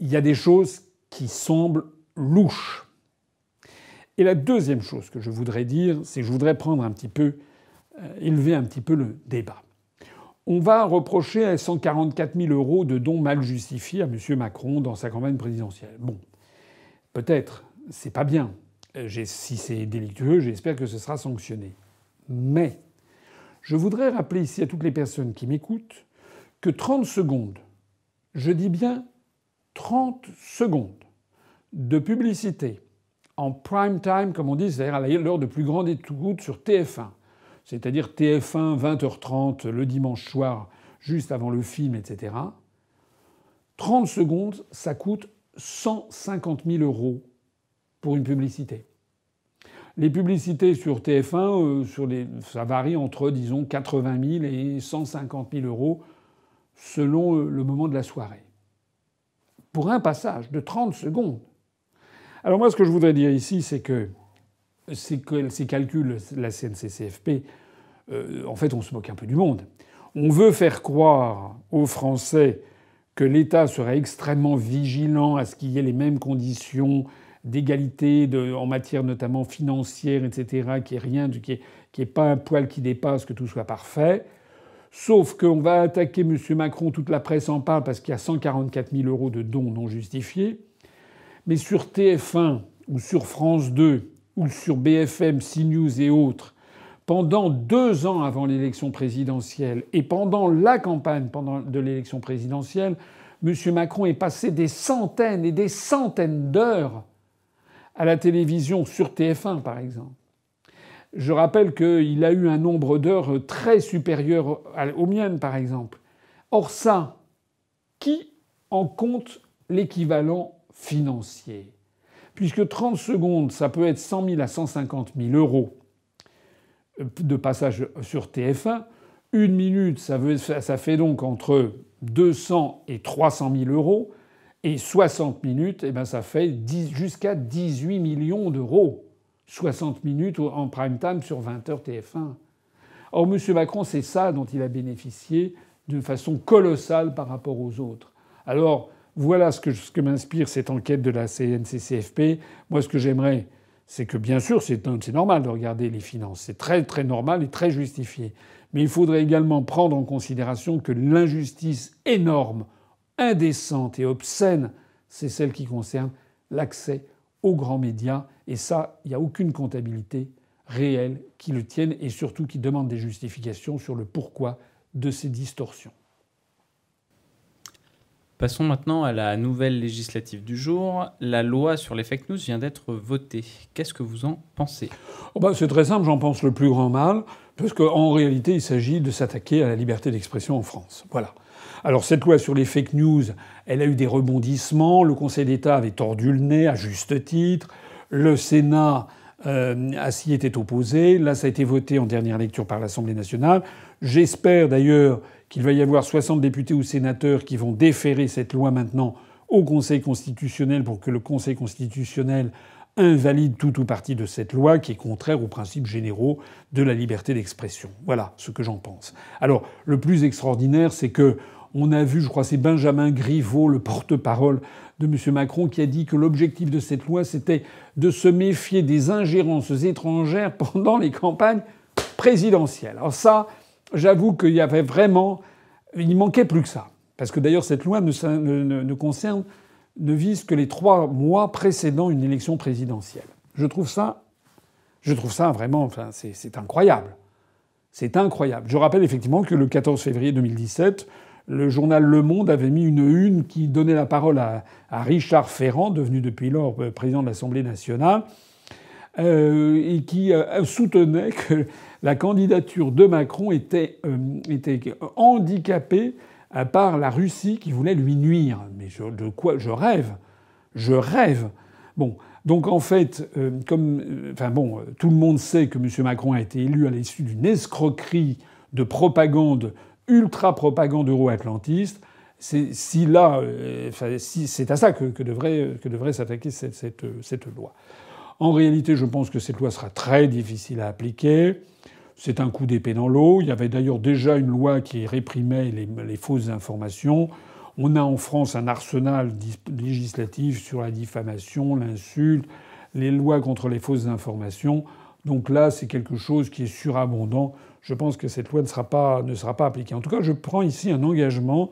il y a des choses qui semblent louches. Et la deuxième chose que je voudrais dire, c'est que je voudrais prendre un petit peu, euh, élever un petit peu le débat. On va reprocher à 144 000 euros de dons mal justifiés à M. Macron dans sa campagne présidentielle. Bon, peut-être, c'est pas bien. Euh, si c'est délictueux, j'espère que ce sera sanctionné. Mais je voudrais rappeler ici à toutes les personnes qui m'écoutent que 30 secondes, je dis bien 30 secondes de publicité en prime time, comme on dit, c'est-à-dire à l'heure de plus grande écoute sur TF1, c'est-à-dire TF1 20h30 le dimanche soir, juste avant le film, etc. 30 secondes, ça coûte 150 000 euros pour une publicité. Les publicités sur TF1, euh, ça varie entre, disons, 80 000 et 150 000 euros selon euh, le moment de la soirée. Pour un passage de 30 secondes, alors moi, ce que je voudrais dire ici, c'est que ces, calculs, la CNCCFP, euh, en fait, on se moque un peu du monde. On veut faire croire aux Français que l'État serait extrêmement vigilant à ce qu'il y ait les mêmes conditions d'égalité en matière notamment financière, etc., qu'il n'y ait rien, qu'il n'y ait, pas un poil qui dépasse, que tout soit parfait. Sauf qu'on va attaquer M. Macron, toute la presse en parle parce qu'il y a 144 000 euros de dons non justifiés. Mais sur TF1 ou sur France 2 ou sur BFM, CNews et autres, pendant deux ans avant l'élection présidentielle et pendant la campagne pendant de l'élection présidentielle, M. Macron est passé des centaines et des centaines d'heures à la télévision sur TF1, par exemple. Je rappelle qu'il a eu un nombre d'heures très supérieur aux miennes, par exemple. Or ça, qui en compte l'équivalent financier. Puisque 30 secondes, ça peut être 100 000 à 150 000 euros de passage sur TF1. Une minute, ça, fait donc entre 200 et 300 000 euros. Et 60 minutes, eh ben ça fait jusqu'à 18 millions d'euros. 60 minutes en prime time sur 20 heures TF1. Or, M. Macron, c'est ça dont il a bénéficié d'une façon colossale par rapport aux autres. Alors, voilà ce que, m'inspire cette enquête de la CNCCFP. Moi, ce que j'aimerais, c'est que bien sûr, c'est normal de regarder les finances. C'est très très normal et très justifié. Mais il faudrait également prendre en considération que l'injustice énorme, indécente et obscène, c'est celle qui concerne l'accès aux grands médias. Et ça, il n'y a aucune comptabilité réelle qui le tienne et surtout qui demande des justifications sur le pourquoi de ces distorsions. Passons maintenant à la nouvelle législative du jour. La loi sur les fake news vient d'être votée. Qu'est-ce que vous en pensez? Oh bah, C'est très simple, j'en pense le plus grand mal, parce qu'en réalité, il s'agit de s'attaquer à la liberté d'expression en France. Voilà. Alors cette loi sur les fake news, elle a eu des rebondissements. Le Conseil d'État avait tordu le nez à juste titre. Le Sénat euh, s'y était opposé. Là, ça a été voté en dernière lecture par l'Assemblée nationale. J'espère d'ailleurs qu'il va y avoir 60 députés ou sénateurs qui vont déférer cette loi maintenant au Conseil constitutionnel pour que le Conseil constitutionnel invalide tout ou partie de cette loi qui est contraire aux principes généraux de la liberté d'expression. Voilà ce que j'en pense. Alors, le plus extraordinaire, c'est que on a vu, je crois, c'est Benjamin Griveaux, le porte-parole de M. Macron, qui a dit que l'objectif de cette loi, c'était de se méfier des ingérences étrangères pendant les campagnes présidentielles. Alors ça, j'avoue qu'il y avait vraiment. Il manquait plus que ça. Parce que d'ailleurs, cette loi ne, concerne, ne vise que les trois mois précédant une élection présidentielle. Je trouve ça, je trouve ça vraiment, enfin, c'est incroyable. C'est incroyable. Je rappelle effectivement que le 14 février 2017, le journal Le Monde avait mis une une qui donnait la parole à, Richard Ferrand, devenu depuis lors euh, président de l'Assemblée nationale, euh, et qui euh, soutenait que la candidature de Macron était, était handicapée par la Russie qui voulait lui nuire. Mais de quoi je rêve Je rêve. Bon, donc en fait, comme, enfin bon, tout le monde sait que M. Macron a été élu à l'issue d'une escroquerie de propagande ultra-propagande euro-atlantiste. Si là, euh, c'est à ça que, devrait, que devrait s'attaquer cette, loi. En réalité, je pense que cette loi sera très difficile à appliquer. C'est un coup d'épée dans l'eau. Il y avait d'ailleurs déjà une loi qui réprimait les, fausses informations. On a en France un arsenal législatif sur la diffamation, l'insulte, les lois contre les fausses informations. Donc là, c'est quelque chose qui est surabondant je pense que cette loi ne sera pas, ne sera pas appliquée. En tout cas, je prends ici un engagement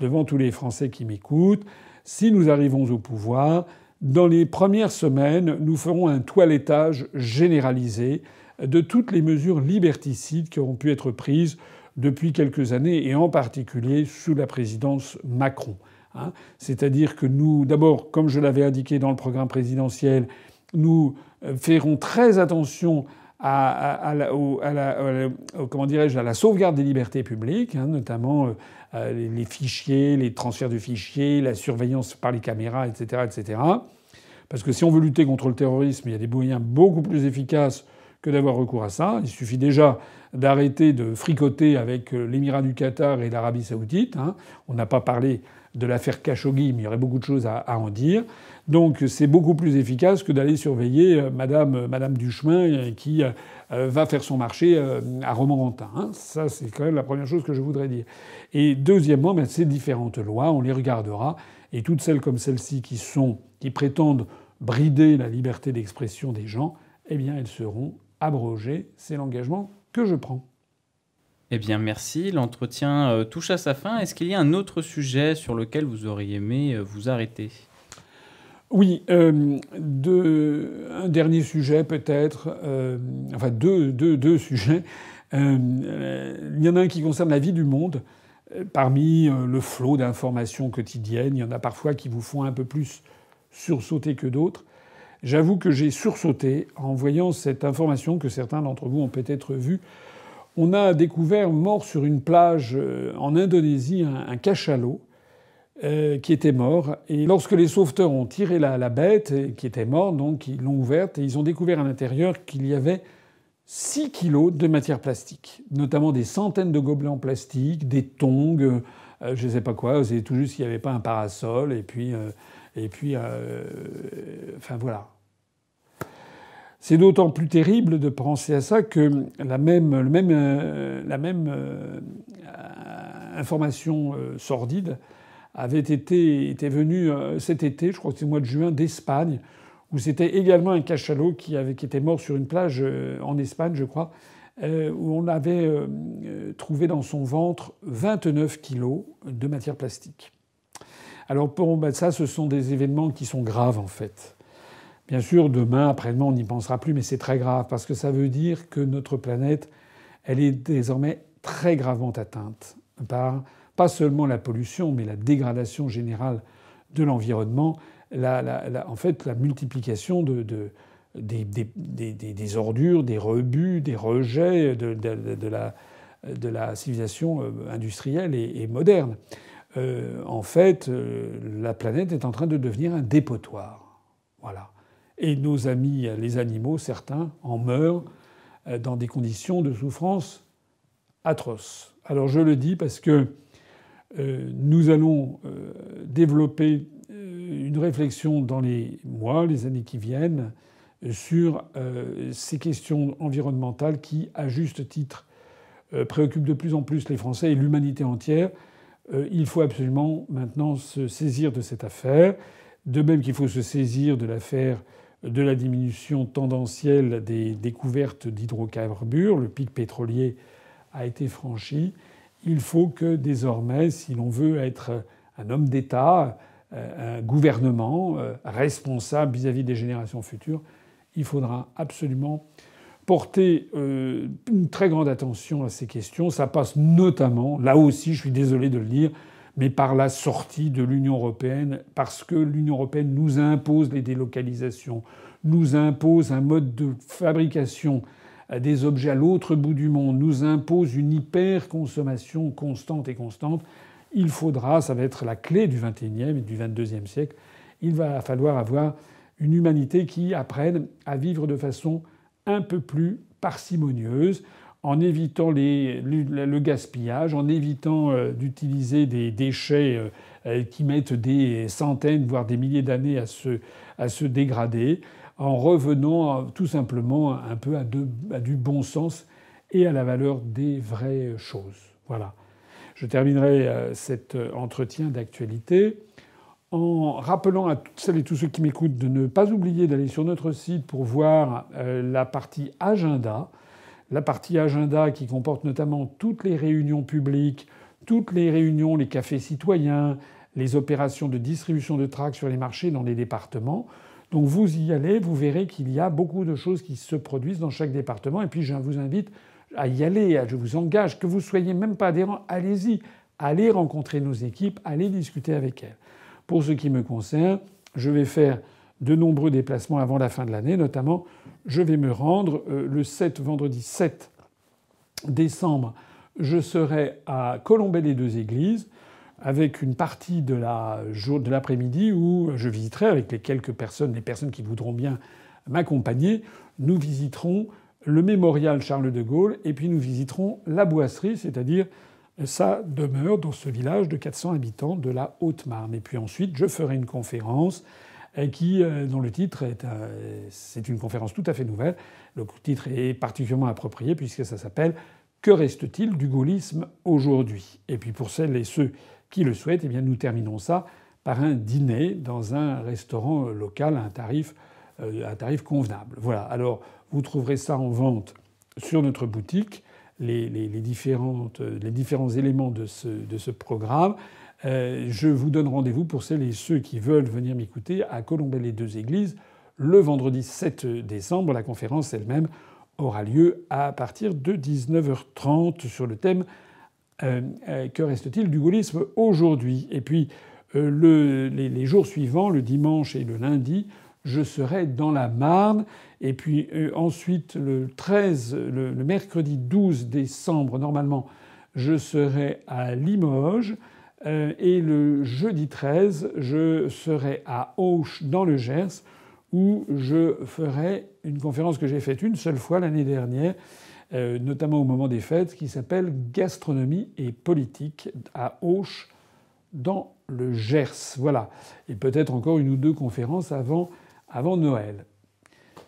devant tous les Français qui m'écoutent. Si nous arrivons au pouvoir, dans les premières semaines, nous ferons un toilettage généralisé de toutes les mesures liberticides qui auront pu être prises depuis quelques années, et en particulier sous la présidence Macron. Hein. C'est-à-dire que nous, d'abord, comme je l'avais indiqué dans le programme présidentiel, nous euh, ferons très attention à, la, comment à la sauvegarde des libertés publiques, hein, notamment euh, les, fichiers, les transferts de fichiers, la surveillance par les caméras, etc., etc. Parce que si on veut lutter contre le terrorisme, il y a des moyens beaucoup plus efficaces que d'avoir recours à ça. Il suffit déjà d'arrêter de fricoter avec euh, l'Émirat du Qatar et l'Arabie saoudite. Hein. On n'a pas parlé de l'affaire Khashoggi, mais il y aurait beaucoup de choses à en dire. Donc c'est beaucoup plus efficace que d'aller surveiller euh, Madame, euh, Madame Duchemin euh, qui va faire son marché à Romorantin. Hein. Ça, c'est quand même la première chose que je voudrais dire. Et deuxièmement, ben, ces différentes lois, on les regardera. Et toutes celles comme celle-ci qui sont, qui prétendent brider la liberté d'expression des gens, eh bien, elles seront abrogées. C'est l'engagement que je prends. Eh bien, merci. L'entretien touche à sa fin. Est-ce qu'il y a un autre sujet sur lequel vous auriez aimé vous arrêter? Oui, euh, un dernier sujet peut-être, euh, enfin deux, sujets. Euh, il y en a un qui concerne la vie du monde. Parmi le flot d'informations quotidiennes, il y en a parfois qui vous font un peu plus sursauter que d'autres. J'avoue que j'ai sursauté en voyant cette information que certains d'entre vous ont peut-être vue. On a découvert mort sur une plage en Indonésie un cachalot euh, qui était mort. Et lorsque les sauveteurs ont tiré la, bête, qui était morte, donc ils l'ont ouverte, et ils ont découvert à l'intérieur qu'il y avait 6 kilos de matière plastique, notamment des centaines de gobelets en plastique, des tongs, euh, je ne sais pas quoi, c'est tout juste qu'il n'y avait pas un parasol, et puis... Euh, et puis enfin voilà. C'est d'autant plus terrible de penser à ça que la même, la même information sordide avait été était venu euh, cet été, je crois que c'est le mois de juin, d'Espagne, où c'était également un cachalot qui, avait, qui était mort sur une plage euh, en Espagne, je crois, euh, où on avait trouvé dans son ventre 29 kilos de matière plastique. Alors pour ben ça, ce sont des événements qui sont graves en fait. Bien sûr, demain, après-demain, on n'y pensera plus, mais c'est très grave parce que ça veut dire que notre planète, elle est désormais très gravement atteinte par pas seulement la pollution, mais la dégradation générale de l'environnement, en fait la multiplication de, des, ordures, des rebuts, des rejets de, la, de la, civilisation euh, industrielle et, moderne. Euh, en fait, euh, la planète est en train de devenir un dépotoir. Voilà. Et nos amis, les animaux, certains, en meurent dans des conditions de souffrance atroces. Alors je le dis parce que nous allons euh, développer euh, une réflexion dans les mois, les années qui viennent sur ces questions environnementales qui, à juste titre, préoccupent de plus en plus les Français et l'humanité entière. Il faut absolument maintenant se saisir de cette affaire, de même qu'il faut se saisir de l'affaire de la diminution tendancielle des découvertes d'hydrocarbures. Le pic pétrolier a été franchi il faut que désormais, si l'on veut être un homme d'État, euh, un gouvernement euh, responsable vis-à-vis des générations futures, il faudra absolument porter une très grande attention à ces questions. Ça passe notamment, là aussi, je suis désolé de le dire, mais par la sortie de l'Union européenne, parce que l'Union européenne nous impose les délocalisations, nous impose un mode de fabrication des objets à l'autre bout du monde, nous impose une hyper-consommation constante et constante. Il faudra, ça va être la clé du XXIe et du XXIIe siècle, il va falloir avoir une humanité qui apprenne à vivre de façon un peu plus parcimonieuse, en évitant le gaspillage, en évitant euh, d'utiliser des déchets euh, euh, qui mettent des centaines, voire des milliers d'années à se, dégrader, en revenant tout simplement un peu à, du bon sens et à la valeur des vraies choses. Voilà. Je terminerai cet entretien d'actualité en rappelant à toutes celles et tous ceux qui m'écoutent de ne pas oublier d'aller sur notre site pour voir la partie agenda la partie agenda qui comporte notamment toutes les réunions publiques, toutes les réunions, les cafés citoyens, les opérations de distribution de tracts sur les marchés dans les départements. Donc vous y allez, vous verrez qu'il y a beaucoup de choses qui se produisent dans chaque département. Et puis je vous invite à y aller, je vous engage, que vous soyez même pas adhérent, allez-y, allez rencontrer nos équipes, allez discuter avec elles. Pour ce qui me concerne, je vais faire de nombreux déplacements avant la fin de l'année, notamment je vais me rendre euh, le 7, vendredi 7 décembre, je serai à Colombey les deux églises avec une partie de l'après-midi où je visiterai avec les quelques personnes, les personnes qui voudront bien m'accompagner, nous visiterons le mémorial Charles de Gaulle et puis nous visiterons la boisserie, c'est-à-dire sa demeure dans ce village de 400 habitants de la Haute-Marne. Et puis ensuite, je ferai une conférence qui, euh, dont le titre est, c'est une conférence tout à fait nouvelle. Le titre est particulièrement approprié puisque ça s'appelle Que reste-t-il du gaullisme aujourd'hui? Et puis pour celles et ceux qui le souhaitent, eh bien nous terminons ça par un dîner dans un restaurant local à un tarif, euh, un tarif convenable. Voilà. Alors vous trouverez ça en vente sur notre boutique. Les, les, les, les différents éléments de ce, de ce programme. Euh, je vous donne rendez-vous pour celles et ceux qui veulent venir m'écouter à Colombey les deux églises le vendredi 7 décembre. La conférence elle-même aura lieu à partir de 19h30 sur le thème euh, euh, Que reste-t-il du gaullisme aujourd'hui? Et puis les, jours suivants, le dimanche et le lundi, je serai dans la Marne. Et puis ensuite, le 13, le mercredi 12 décembre, normalement, je serai à Limoges. Euh, et le jeudi 13, je serai à Auch dans le Gers où je ferai une conférence que j'ai faite une seule fois l'année dernière, euh, notamment au moment des fêtes, qui s'appelle Gastronomie et politique à Auch dans le Gers. Voilà. Et peut-être encore une ou deux conférences avant, avant Noël.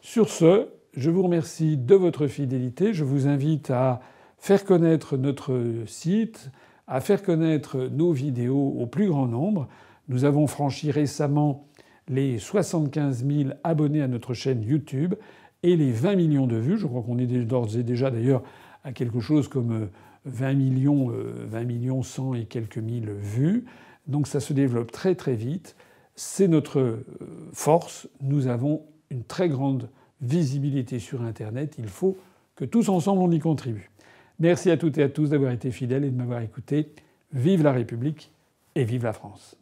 Sur ce, je vous remercie de votre fidélité. Je vous invite à faire connaître notre site, à faire connaître nos vidéos au plus grand nombre. Nous avons franchi récemment les 75 000 abonnés à notre chaîne YouTube et les 20 millions de vues. Je crois qu'on est d'ores et déjà d'ailleurs à quelque chose comme 20 euh, millions, 20 euh, millions 100 et quelques mille vues. Donc ça se développe très très vite. C'est notre euh, force. Nous avons une très grande visibilité sur Internet. Il faut que tous ensemble on y contribue. Merci à toutes et à tous d'avoir été fidèles et de m'avoir écouté. Vive la République et vive la France.